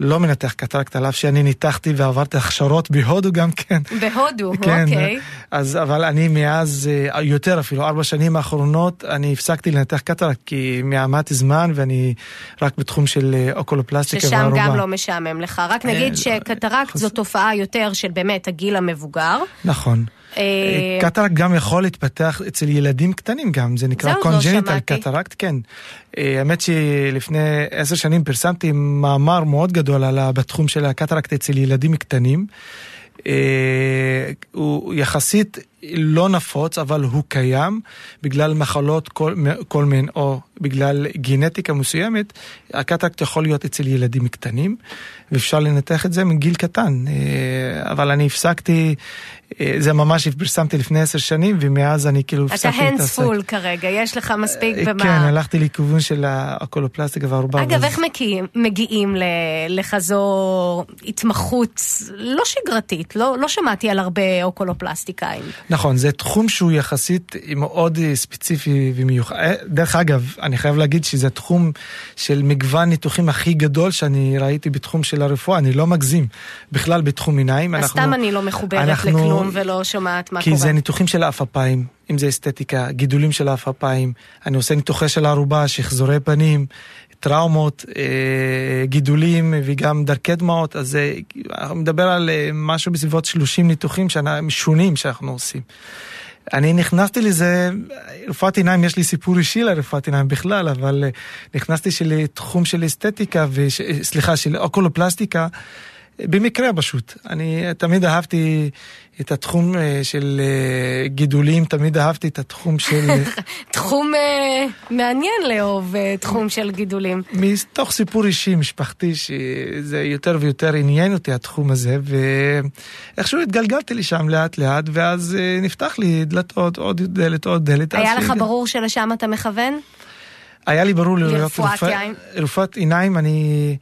לא מנתח קטרקט, על אף שאני ניתחתי ועברתי הכשרות בהודו גם כן. בהודו, כן, אוקיי. אז, אבל אני מאז, אה, יותר אפילו, ארבע שנים האחרונות, אני הפסקתי לנתח קטרקט, כי מחמת זמן ואני רק בתחום של אה, אוקולופלסטיקה ששם והארובה. גם לא משעמם לך. רק נגיד אה, שקטרקט זו תופעה יותר של באמת הגיל המבוגר. נכון. אה, קטרקט גם יכול להתפתח אצל ילדים קטנים גם, זה נקרא congenital cataract, כן. אה, האמת שלפני עשר שנים פרסמתי מאמר מאוד גדול על בתחום של הקטרקט אצל ילדים קטנים. אה, הוא יחסית לא נפוץ, אבל הוא קיים בגלל מחלות כל, כל מין או בגלל גנטיקה מסוימת. הקטרקט יכול להיות אצל ילדים קטנים, ואפשר לנתח את זה מגיל קטן. אה, אבל אני הפסקתי, אה, זה ממש פרסמתי לפני עשר שנים, ומאז אני כאילו הפסקתי להתעסק. אתה הנדס פול כרגע, יש לך מספיק במה... כן, הלכתי לכיוון של האוקולופלסטיקה והארובה. אגב, איך מגיעים, מגיעים לכזו התמחות לא שגרתית? לא, לא שמעתי על הרבה אוקולופלסטיקאים. נכון, זה תחום שהוא יחסית מאוד ספציפי ומיוחד. דרך אגב, אני חייב להגיד שזה תחום של מגוון ניתוחים הכי גדול שאני ראיתי בתחום של הרפואה, אני לא מגזים בכלל בתחום עיניים. אז סתם אני לא מחוברת אנחנו, לכלום ולא שומעת מה כי קורה. כי זה ניתוחים של האף אפיים, אם זה אסתטיקה, גידולים של האף אפיים, אני עושה ניתוחי של הערובה, שחזורי פנים, טראומות, אה, גידולים וגם דרכי דמעות, אז אני מדבר על אה, משהו בסביבות 30 ניתוחים שונים שאנחנו עושים. אני נכנסתי לזה, רפואת עיניים, יש לי סיפור אישי לרפואת עיניים בכלל, אבל אה, נכנסתי לתחום של אסתטיקה, וש, סליחה, של אוקולופלסטיקה. במקרה פשוט. אני תמיד אהבתי את התחום אה, של אה, גידולים, תמיד אהבתי את התחום של... תחום uh, מעניין לאהוב, תחום של גידולים. מתוך סיפור אישי, משפחתי, שזה יותר ויותר עניין אותי התחום הזה, ואיכשהו התגלגלתי לשם לאט לאט, ואז נפתח לי דלתות, עוד דלת, עוד דלת. היה לך ברור שלשם אתה מכוון? היה לי ברור לרפואת עיניים. רפואת עיניים, אני...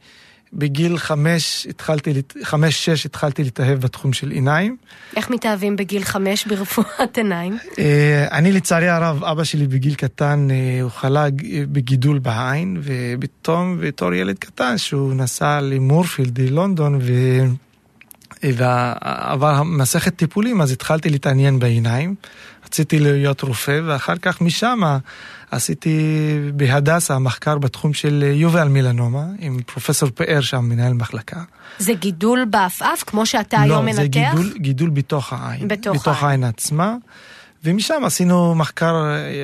בגיל חמש, התחלתי, חמש-שש התחלתי להתאהב בתחום של עיניים. איך מתאהבים בגיל חמש ברפואת עיניים? אה, אני לצערי הרב, אבא שלי בגיל קטן, אה, הוא חלה בגידול בעין, ופתאום, בתור ילד קטן, שהוא נסע למורפילד, ללונדון, ו... ועבר מסכת טיפולים, אז התחלתי להתעניין בעיניים. רציתי להיות רופא, ואחר כך משם עשיתי בהדסה מחקר בתחום של יובל מילנומה, עם פרופסור פאר שם, מנהל מחלקה. זה גידול בעפעף, כמו שאתה לא, היום מנתח? לא, זה גידול, גידול בתוך העין. בתוך, בתוך העין. העין עצמה. ומשם עשינו מחקר,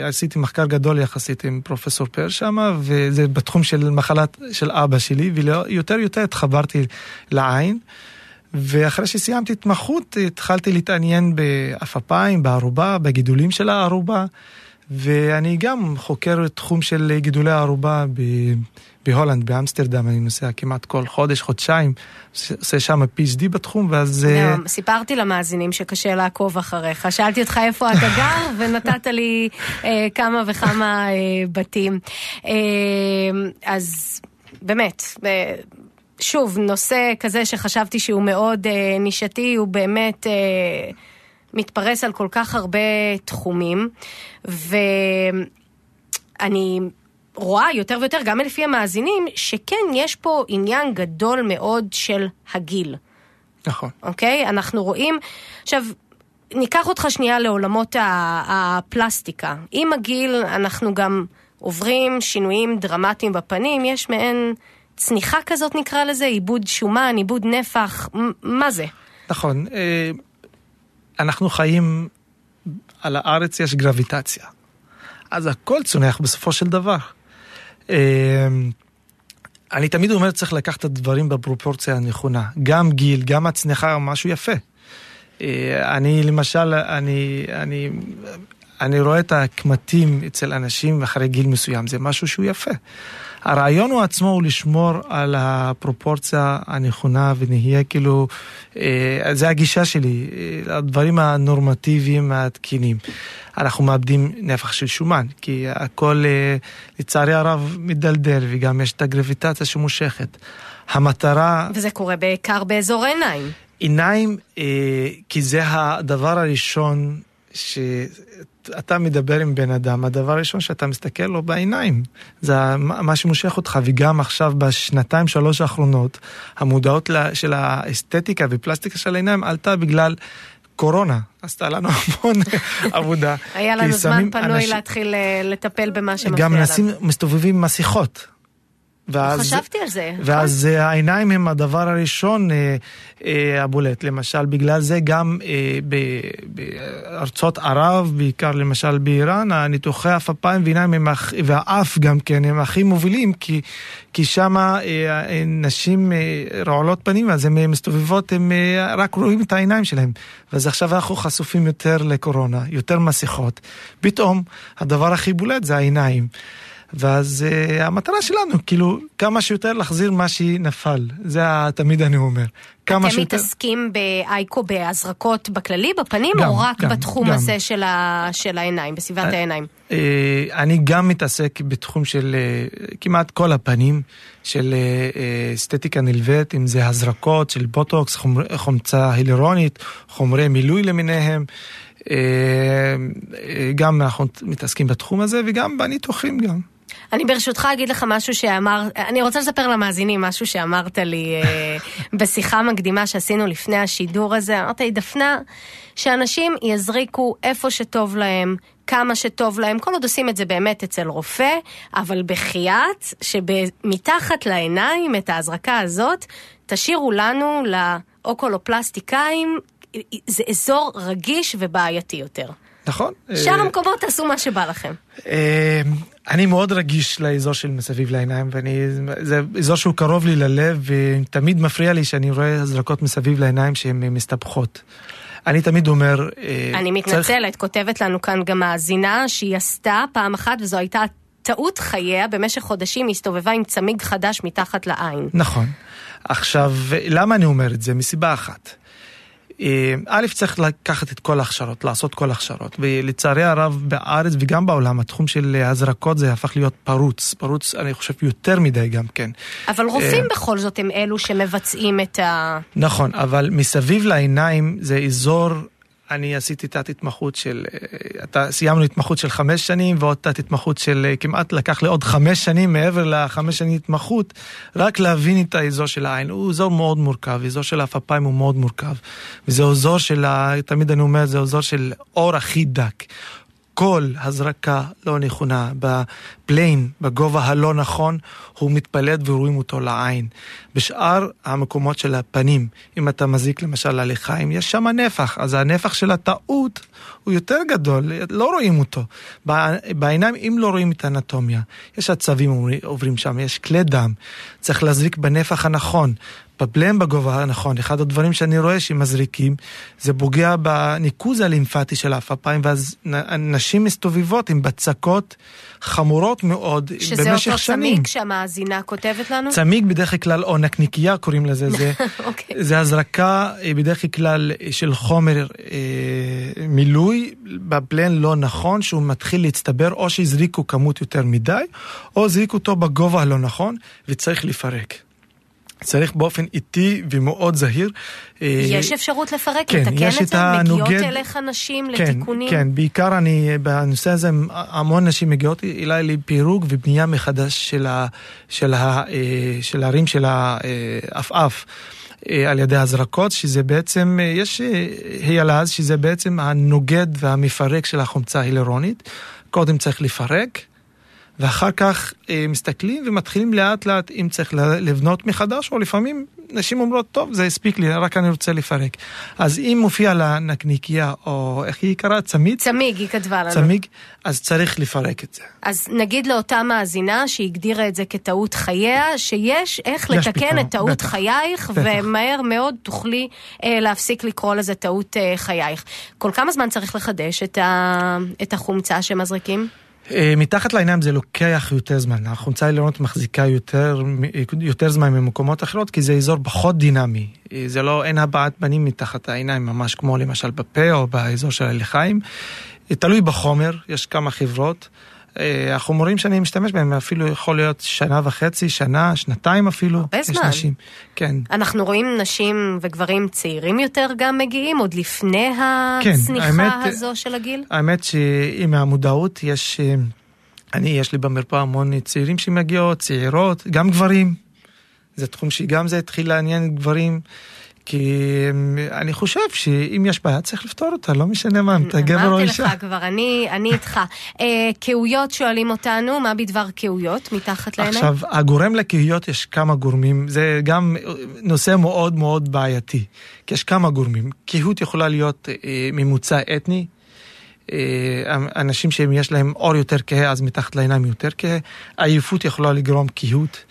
עשיתי מחקר גדול יחסית עם פרופסור פאר שם, וזה בתחום של מחלת של אבא שלי, ויותר יותר התחברתי לעין. ואחרי שסיימתי התמחות התחלתי להתעניין בעפפיים, בערובה, בגידולים של הערובה, ואני גם חוקר תחום של גידולי הערובה בהולנד, באמסטרדם, אני נוסע כמעט כל חודש, חודשיים, עושה שם PhD בתחום, ואז... גם, סיפרתי למאזינים שקשה לעקוב אחריך, שאלתי אותך איפה אתה גר, ונתת לי אה, כמה וכמה אה, בתים. אה, אז באמת, אה, שוב, נושא כזה שחשבתי שהוא מאוד אה, נישתי, הוא באמת אה, מתפרס על כל כך הרבה תחומים, ואני רואה יותר ויותר, גם לפי המאזינים, שכן, יש פה עניין גדול מאוד של הגיל. נכון. אוקיי? אנחנו רואים... עכשיו, ניקח אותך שנייה לעולמות הפלסטיקה. עם הגיל אנחנו גם עוברים שינויים דרמטיים בפנים, יש מעין... צניחה כזאת נקרא לזה? עיבוד שומן, עיבוד נפח, מה זה? נכון. אה, אנחנו חיים, על הארץ יש גרביטציה. אז הכל צונח בסופו של דבר. אה, אני תמיד אומר, צריך לקחת את הדברים בפרופורציה הנכונה. גם גיל, גם הצניחה, משהו יפה. אה, אני למשל, אני, אני, אני רואה את הקמטים אצל אנשים אחרי גיל מסוים, זה משהו שהוא יפה. הרעיון הוא עצמו הוא לשמור על הפרופורציה הנכונה ונהיה כאילו, אה, זה הגישה שלי, אה, הדברים הנורמטיביים התקינים. אנחנו מאבדים נפח של שומן, כי הכל אה, לצערי הרב מדלדל וגם יש את הגרביטציה שמושכת. המטרה... וזה קורה בעיקר באזור העיניים. עיניים, כי זה הדבר הראשון שאתה מדבר עם בן אדם, הדבר הראשון שאתה מסתכל לו בעיניים. זה מה שמושך אותך, וגם עכשיו בשנתיים שלוש האחרונות, המודעות של האסתטיקה ופלסטיקה של העיניים עלתה בגלל קורונה, עשתה לנו המון עבודה. היה לנו זמן פנוי אנשים... להתחיל אה, לטפל במה שמפריע לנו. גם נשים מסתובבים עם מסכות. ואז, חשבתי על זה. ואז נכון. העיניים הם הדבר הראשון אה, אה, הבולט. למשל, בגלל זה גם אה, בארצות ערב, בעיקר למשל באיראן, הניתוחי עפפיים ועיניים הם, והאף גם כן, הם הכי מובילים, כי, כי שם אה, נשים אה, רעולות פנים, אז הן מסתובבות, הם אה, רק רואים את העיניים שלהם. ואז עכשיו אנחנו חשופים יותר לקורונה, יותר מסכות. פתאום הדבר הכי בולט זה העיניים. ואז uh, המטרה שלנו, כאילו, כמה שיותר להחזיר מה שנפל. זה תמיד אני אומר. כמה אתם שיותר... מתעסקים באייקו בהזרקות בכללי, בפנים, גם, או רק גם, בתחום גם. הזה של, ה... של העיניים, בסביבת אה, העיניים? אה, אני גם מתעסק בתחום של כמעט כל הפנים, של אסתטיקה נלווית, אם זה הזרקות של בוטוקס, חומר, חומצה הילרונית, חומרי מילוי למיניהם. גם אנחנו מתעסקים בתחום הזה וגם בניתוחים גם. אני ברשותך אגיד לך משהו שאמר, אני רוצה לספר למאזינים משהו שאמרת לי אה, בשיחה מקדימה שעשינו לפני השידור הזה. אמרת לי, דפנה, שאנשים יזריקו איפה שטוב להם, כמה שטוב להם, כל עוד עושים את זה באמת אצל רופא, אבל בחייאת, שמתחת לעיניים, את ההזרקה הזאת, תשאירו לנו, לאוקולופלסטיקאים, זה אזור רגיש ובעייתי יותר. נכון? שאר אה, המקומות תעשו מה שבא לכם. אני מאוד רגיש לאזור של מסביב לעיניים, ואני, זה אזור שהוא קרוב לי ללב, ותמיד מפריע לי שאני רואה הזרקות מסביב לעיניים שהן מסתבכות. אני תמיד אומר... אה, אני צריך- מתנצלת, כותבת לנו כאן גם מאזינה שהיא עשתה פעם אחת, וזו הייתה טעות חייה, במשך חודשים היא הסתובבה עם צמיג חדש מתחת לעין. נכון. עכשיו, למה אני אומר את זה? מסיבה אחת. אה, א', צריך לקחת את כל ההכשרות, לעשות כל ההכשרות, ולצערי הרב בארץ וגם בעולם התחום של הזרקות זה הפך להיות פרוץ, פרוץ אני חושב יותר מדי גם כן. אבל רופאים בכל זאת הם אלו שמבצעים את ה... נכון, אבל מסביב לעיניים זה אזור, אני עשיתי תת התמחות של, אה, אתה, סיימנו התמחות של חמש שנים ועוד תת התמחות של אה, כמעט לקח לי עוד חמש שנים מעבר לחמש שנים התמחות, רק להבין את האזור של העין. הוא אזור מאוד מורכב, אזור של האפפיים הוא מאוד מורכב. וזה אזור של, תמיד אני אומר, זה אזור של אור הכי דק. כל הזרקה לא נכונה בפליין, בגובה הלא נכון, הוא מתפלט ורואים אותו לעין. בשאר המקומות של הפנים, אם אתה מזיק למשל ללחיים, יש שם נפח, אז הנפח של הטעות הוא יותר גדול, לא רואים אותו. בע- בעיניים, אם לא רואים את האנטומיה, יש עצבים עוברים שם, יש כלי דם, צריך להזריק בנפח הנכון. בפלם בגובה הנכון, אחד הדברים שאני רואה שמזריקים, זה פוגע בניקוז הלימפטי של האפפיים, ואז נ- נשים מסתובבות עם בצקות חמורות מאוד שזה במשך אותו שנים. צמיג שהמאזינה כותבת לנו? צמיג בדרך כלל, או נקניקייה קוראים לזה, זה, אוקיי. זה הזרקה אה, בדרך כלל של חומר אה, מילוי בפלן לא נכון, שהוא מתחיל להצטבר, או שהזריקו כמות יותר מדי, או הזריקו אותו בגובה הלא נכון, וצריך לפרק. צריך באופן איטי ומאוד זהיר. אה, יש אפשרות לפרק, כן, לתקן יש את זה? מגיעות הנוגד- אליך נשים כן, לתיקונים? כן, בעיקר אני, בנושא הזה, המון נשים מגיעות אליי לפירוק ובנייה מחדש של, ה, של, ה, אה, של הרים של העפעף. אה, על ידי הזרקות, שזה בעצם, יש היילז, שזה בעצם הנוגד והמפרק של החומצה ההילרונית. קודם צריך לפרק, ואחר כך אה, מסתכלים ומתחילים לאט לאט אם צריך לבנות מחדש, או לפעמים נשים אומרות, טוב, זה הספיק לי, רק אני רוצה לפרק. אז אם מופיע לה נקניקייה, או איך היא קראה? צמיד? צמיג, היא כתבה לנו. צמיג, אז צריך לפרק את זה. אז נגיד לאותה מאזינה שהגדירה את זה כטעות חייה, שיש איך יש לתקן פתרון, את טעות בטח, חייך, בטח. ומהר מאוד תוכלי אה, להפסיק לקרוא לזה טעות אה, חייך. כל כמה זמן צריך לחדש את, ה, את החומצה שמזריקים? אה, מתחת לעיניים זה לוקח יותר זמן, החומצה העליונות מחזיקה יותר, יותר זמן ממקומות אחרות, כי זה אזור פחות דינמי. אה, זה לא, אין הבעת פנים מתחת העיניים, ממש כמו למשל בפה או באזור של הלחיים. אה, תלוי בחומר, יש כמה חברות. אה, החומרים שאני משתמש בהם אפילו יכול להיות שנה וחצי, שנה, שנתיים אפילו. הרבה יש זמן. נשים, כן. אנחנו רואים נשים וגברים צעירים יותר גם מגיעים, עוד לפני כן, הצניחה האמת, הזו של הגיל? האמת שעם המודעות יש, אה, אני, יש לי במרפאה המון צעירים שמגיעות, צעירות, גם גברים. זה תחום שגם זה התחיל לעניין גברים. כי אה, אני חושב שאם יש בעיה צריך לפתור אותה, לא משנה מה, אם אתה גבר או אמרתי אישה. לך כבר, אני, אני איתך. אה, קהויות שואלים אותנו, מה בדבר קהויות מתחת לעיניים? עכשיו, הגורם לקהיות יש כמה גורמים, זה גם נושא מאוד מאוד בעייתי, כי יש כמה גורמים. קהות יכולה להיות אה, ממוצע אתני, אה, אנשים שיש להם אור יותר כהה, אז מתחת לעיניים יותר כהה, עייפות יכולה לגרום קהות,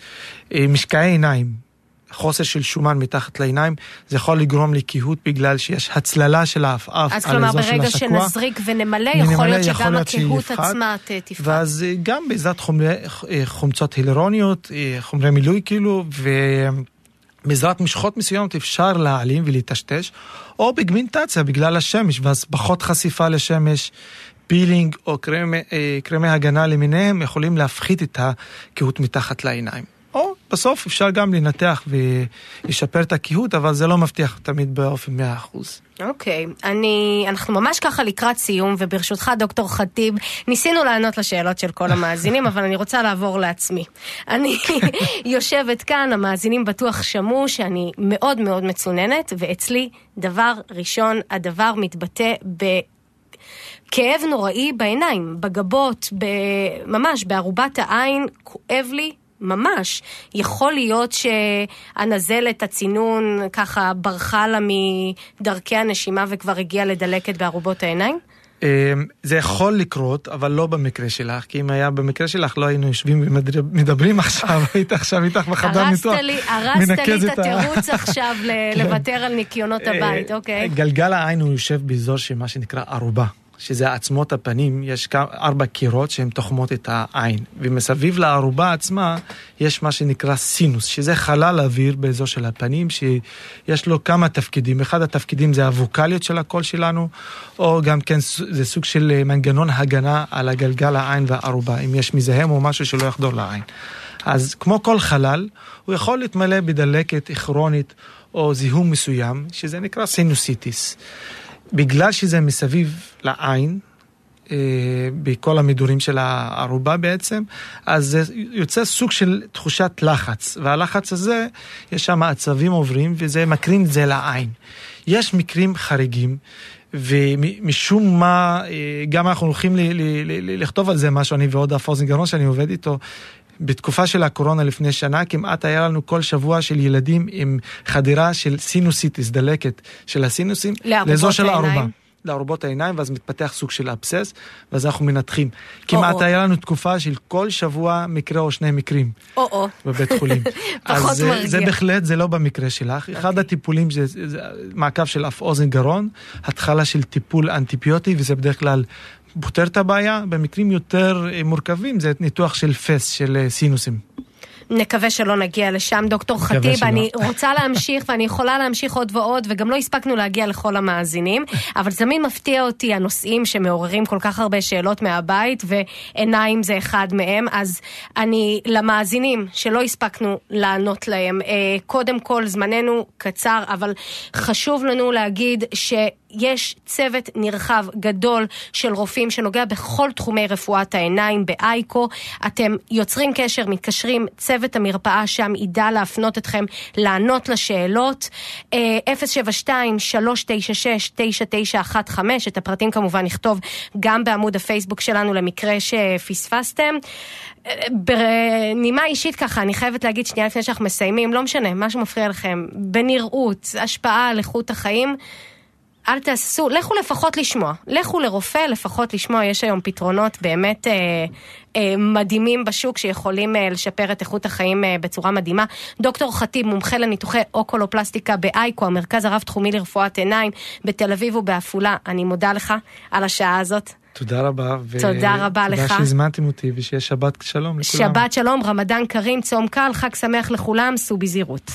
אה, משקעי עיניים. חוסר של שומן מתחת לעיניים, זה יכול לגרום לקהות בגלל שיש הצללה של העפעף אז על כלומר, האזור של ברגע השקוע. שנזריק ונמלא, נמלא, יכול להיות שגם הקהות. עצמה תפחת. ואז אה, גם בעזרת חומרי, אה, חומצות הילרוניות, אה, חומרי מילוי כאילו, בעזרת משחות מסוימות אפשר להעלים ולטשטש, או בגמינטציה בגלל השמש, ואז פחות חשיפה לשמש, פילינג או קרמי, קרמי הגנה למיניהם יכולים להפחית את הקהות מתחת לעיניים. בסוף אפשר גם לנתח ולשפר את הקהות, אבל זה לא מבטיח תמיד באופן 100%. אוקיי, okay. אני, אנחנו ממש ככה לקראת סיום, וברשותך, דוקטור חטיב, ניסינו לענות לשאלות של כל המאזינים, אבל אני רוצה לעבור לעצמי. אני יושבת כאן, המאזינים בטוח שמעו שאני מאוד מאוד מצוננת, ואצלי, דבר ראשון, הדבר מתבטא ב... כאב נוראי בעיניים, בגבות, ממש בערובת העין, כואב לי ממש. יכול להיות שהנזלת, הצינון, ככה ברחה לה מדרכי הנשימה וכבר הגיעה לדלקת בארובות העיניים? אמ, זה יכול לקרות, אבל לא במקרה שלך, כי אם היה במקרה שלך לא היינו יושבים ומדברים עכשיו, היית עכשיו איתך בחדר ניתוח. הרסת לי את התירוץ עכשיו כן. לוותר על ניקיונות הבית, אה, אוקיי. גלגל העין הוא יושב באזור שמה שנקרא ערובה. שזה עצמות הפנים, יש ארבע קירות שהן תוחמות את העין. ומסביב לערובה עצמה יש מה שנקרא סינוס, שזה חלל אוויר באזור של הפנים, שיש לו כמה תפקידים. אחד התפקידים זה הווקאליות של הקול שלנו, או גם כן זה סוג של אה, מנגנון הגנה על הגלגל העין והערובה, אם יש מזהם או משהו שלא יחדור לעין. אז כמו כל חלל, הוא יכול להתמלא בדלקת כרונית או זיהום מסוים, שזה נקרא סינוסיטיס. בגלל שזה מסביב לעין, אה, בכל המדורים של הערובה בעצם, אז זה יוצא סוג של תחושת לחץ, והלחץ הזה, יש שם עצבים עוברים וזה מקרין את זה לעין. יש מקרים חריגים. ומשום מה, אה, גם אנחנו הולכים לכתוב על זה משהו, אני ועוד הפוזן גרון שאני עובד איתו, בתקופה של הקורונה לפני שנה, כמעט היה לנו כל שבוע של ילדים עם חדירה של סינוסיטיס, דלקת של הסינוסים, לאזור של הערובה. לארובות העיניים, ואז מתפתח סוג של אבסס, ואז אנחנו מנתחים. כמעט או היה לנו תקופה של כל שבוע מקרה או שני מקרים. או-או. בבית חולים. פחות אז מרגיע. זה בהחלט, זה לא במקרה שלך. Okay. אחד אוקיי. הטיפולים זה, זה מעקב של אף אוזן גרון, התחלה של טיפול אנטיביוטי, וזה בדרך כלל פותר את הבעיה. במקרים יותר מורכבים זה ניתוח של פס, של סינוסים. נקווה שלא נגיע לשם. דוקטור חטיב. אני רוצה להמשיך, ואני יכולה להמשיך עוד ועוד, וגם לא הספקנו להגיע לכל המאזינים, אבל תמיד מפתיע אותי הנושאים שמעוררים כל כך הרבה שאלות מהבית, ועיניים זה אחד מהם. אז אני, למאזינים שלא הספקנו לענות להם, אה, קודם כל, זמננו קצר, אבל חשוב לנו להגיד ש... יש צוות נרחב גדול של רופאים שנוגע בכל תחומי רפואת העיניים באייקו. אתם יוצרים קשר, מתקשרים, צוות המרפאה שם ידע להפנות אתכם לענות לשאלות. 072-396-9915, אה, את הפרטים כמובן נכתוב גם בעמוד הפייסבוק שלנו למקרה שפספסתם. אה, בנימה אישית ככה, אני חייבת להגיד שנייה לפני שאנחנו מסיימים, לא משנה, מה שמפריע לכם, בנראות, השפעה על איכות החיים. אל תעשו, לכו לפחות לשמוע. לכו לרופא לפחות לשמוע, יש היום פתרונות באמת אה, אה, מדהימים בשוק שיכולים אה, לשפר את איכות החיים אה, בצורה מדהימה. דוקטור חטיב, מומחה לניתוחי אוקולופלסטיקה באייקו, המרכז הרב-תחומי לרפואת עיניים בתל אביב ובעפולה. אני מודה לך על השעה הזאת. תודה רבה. תודה רבה לך. תודה שהזמנתם אותי ושיהיה שבת שלום לכולם. שבת שלום, רמדאן כרים, צום קל, חג שמח לכולם, סעו בזהירות.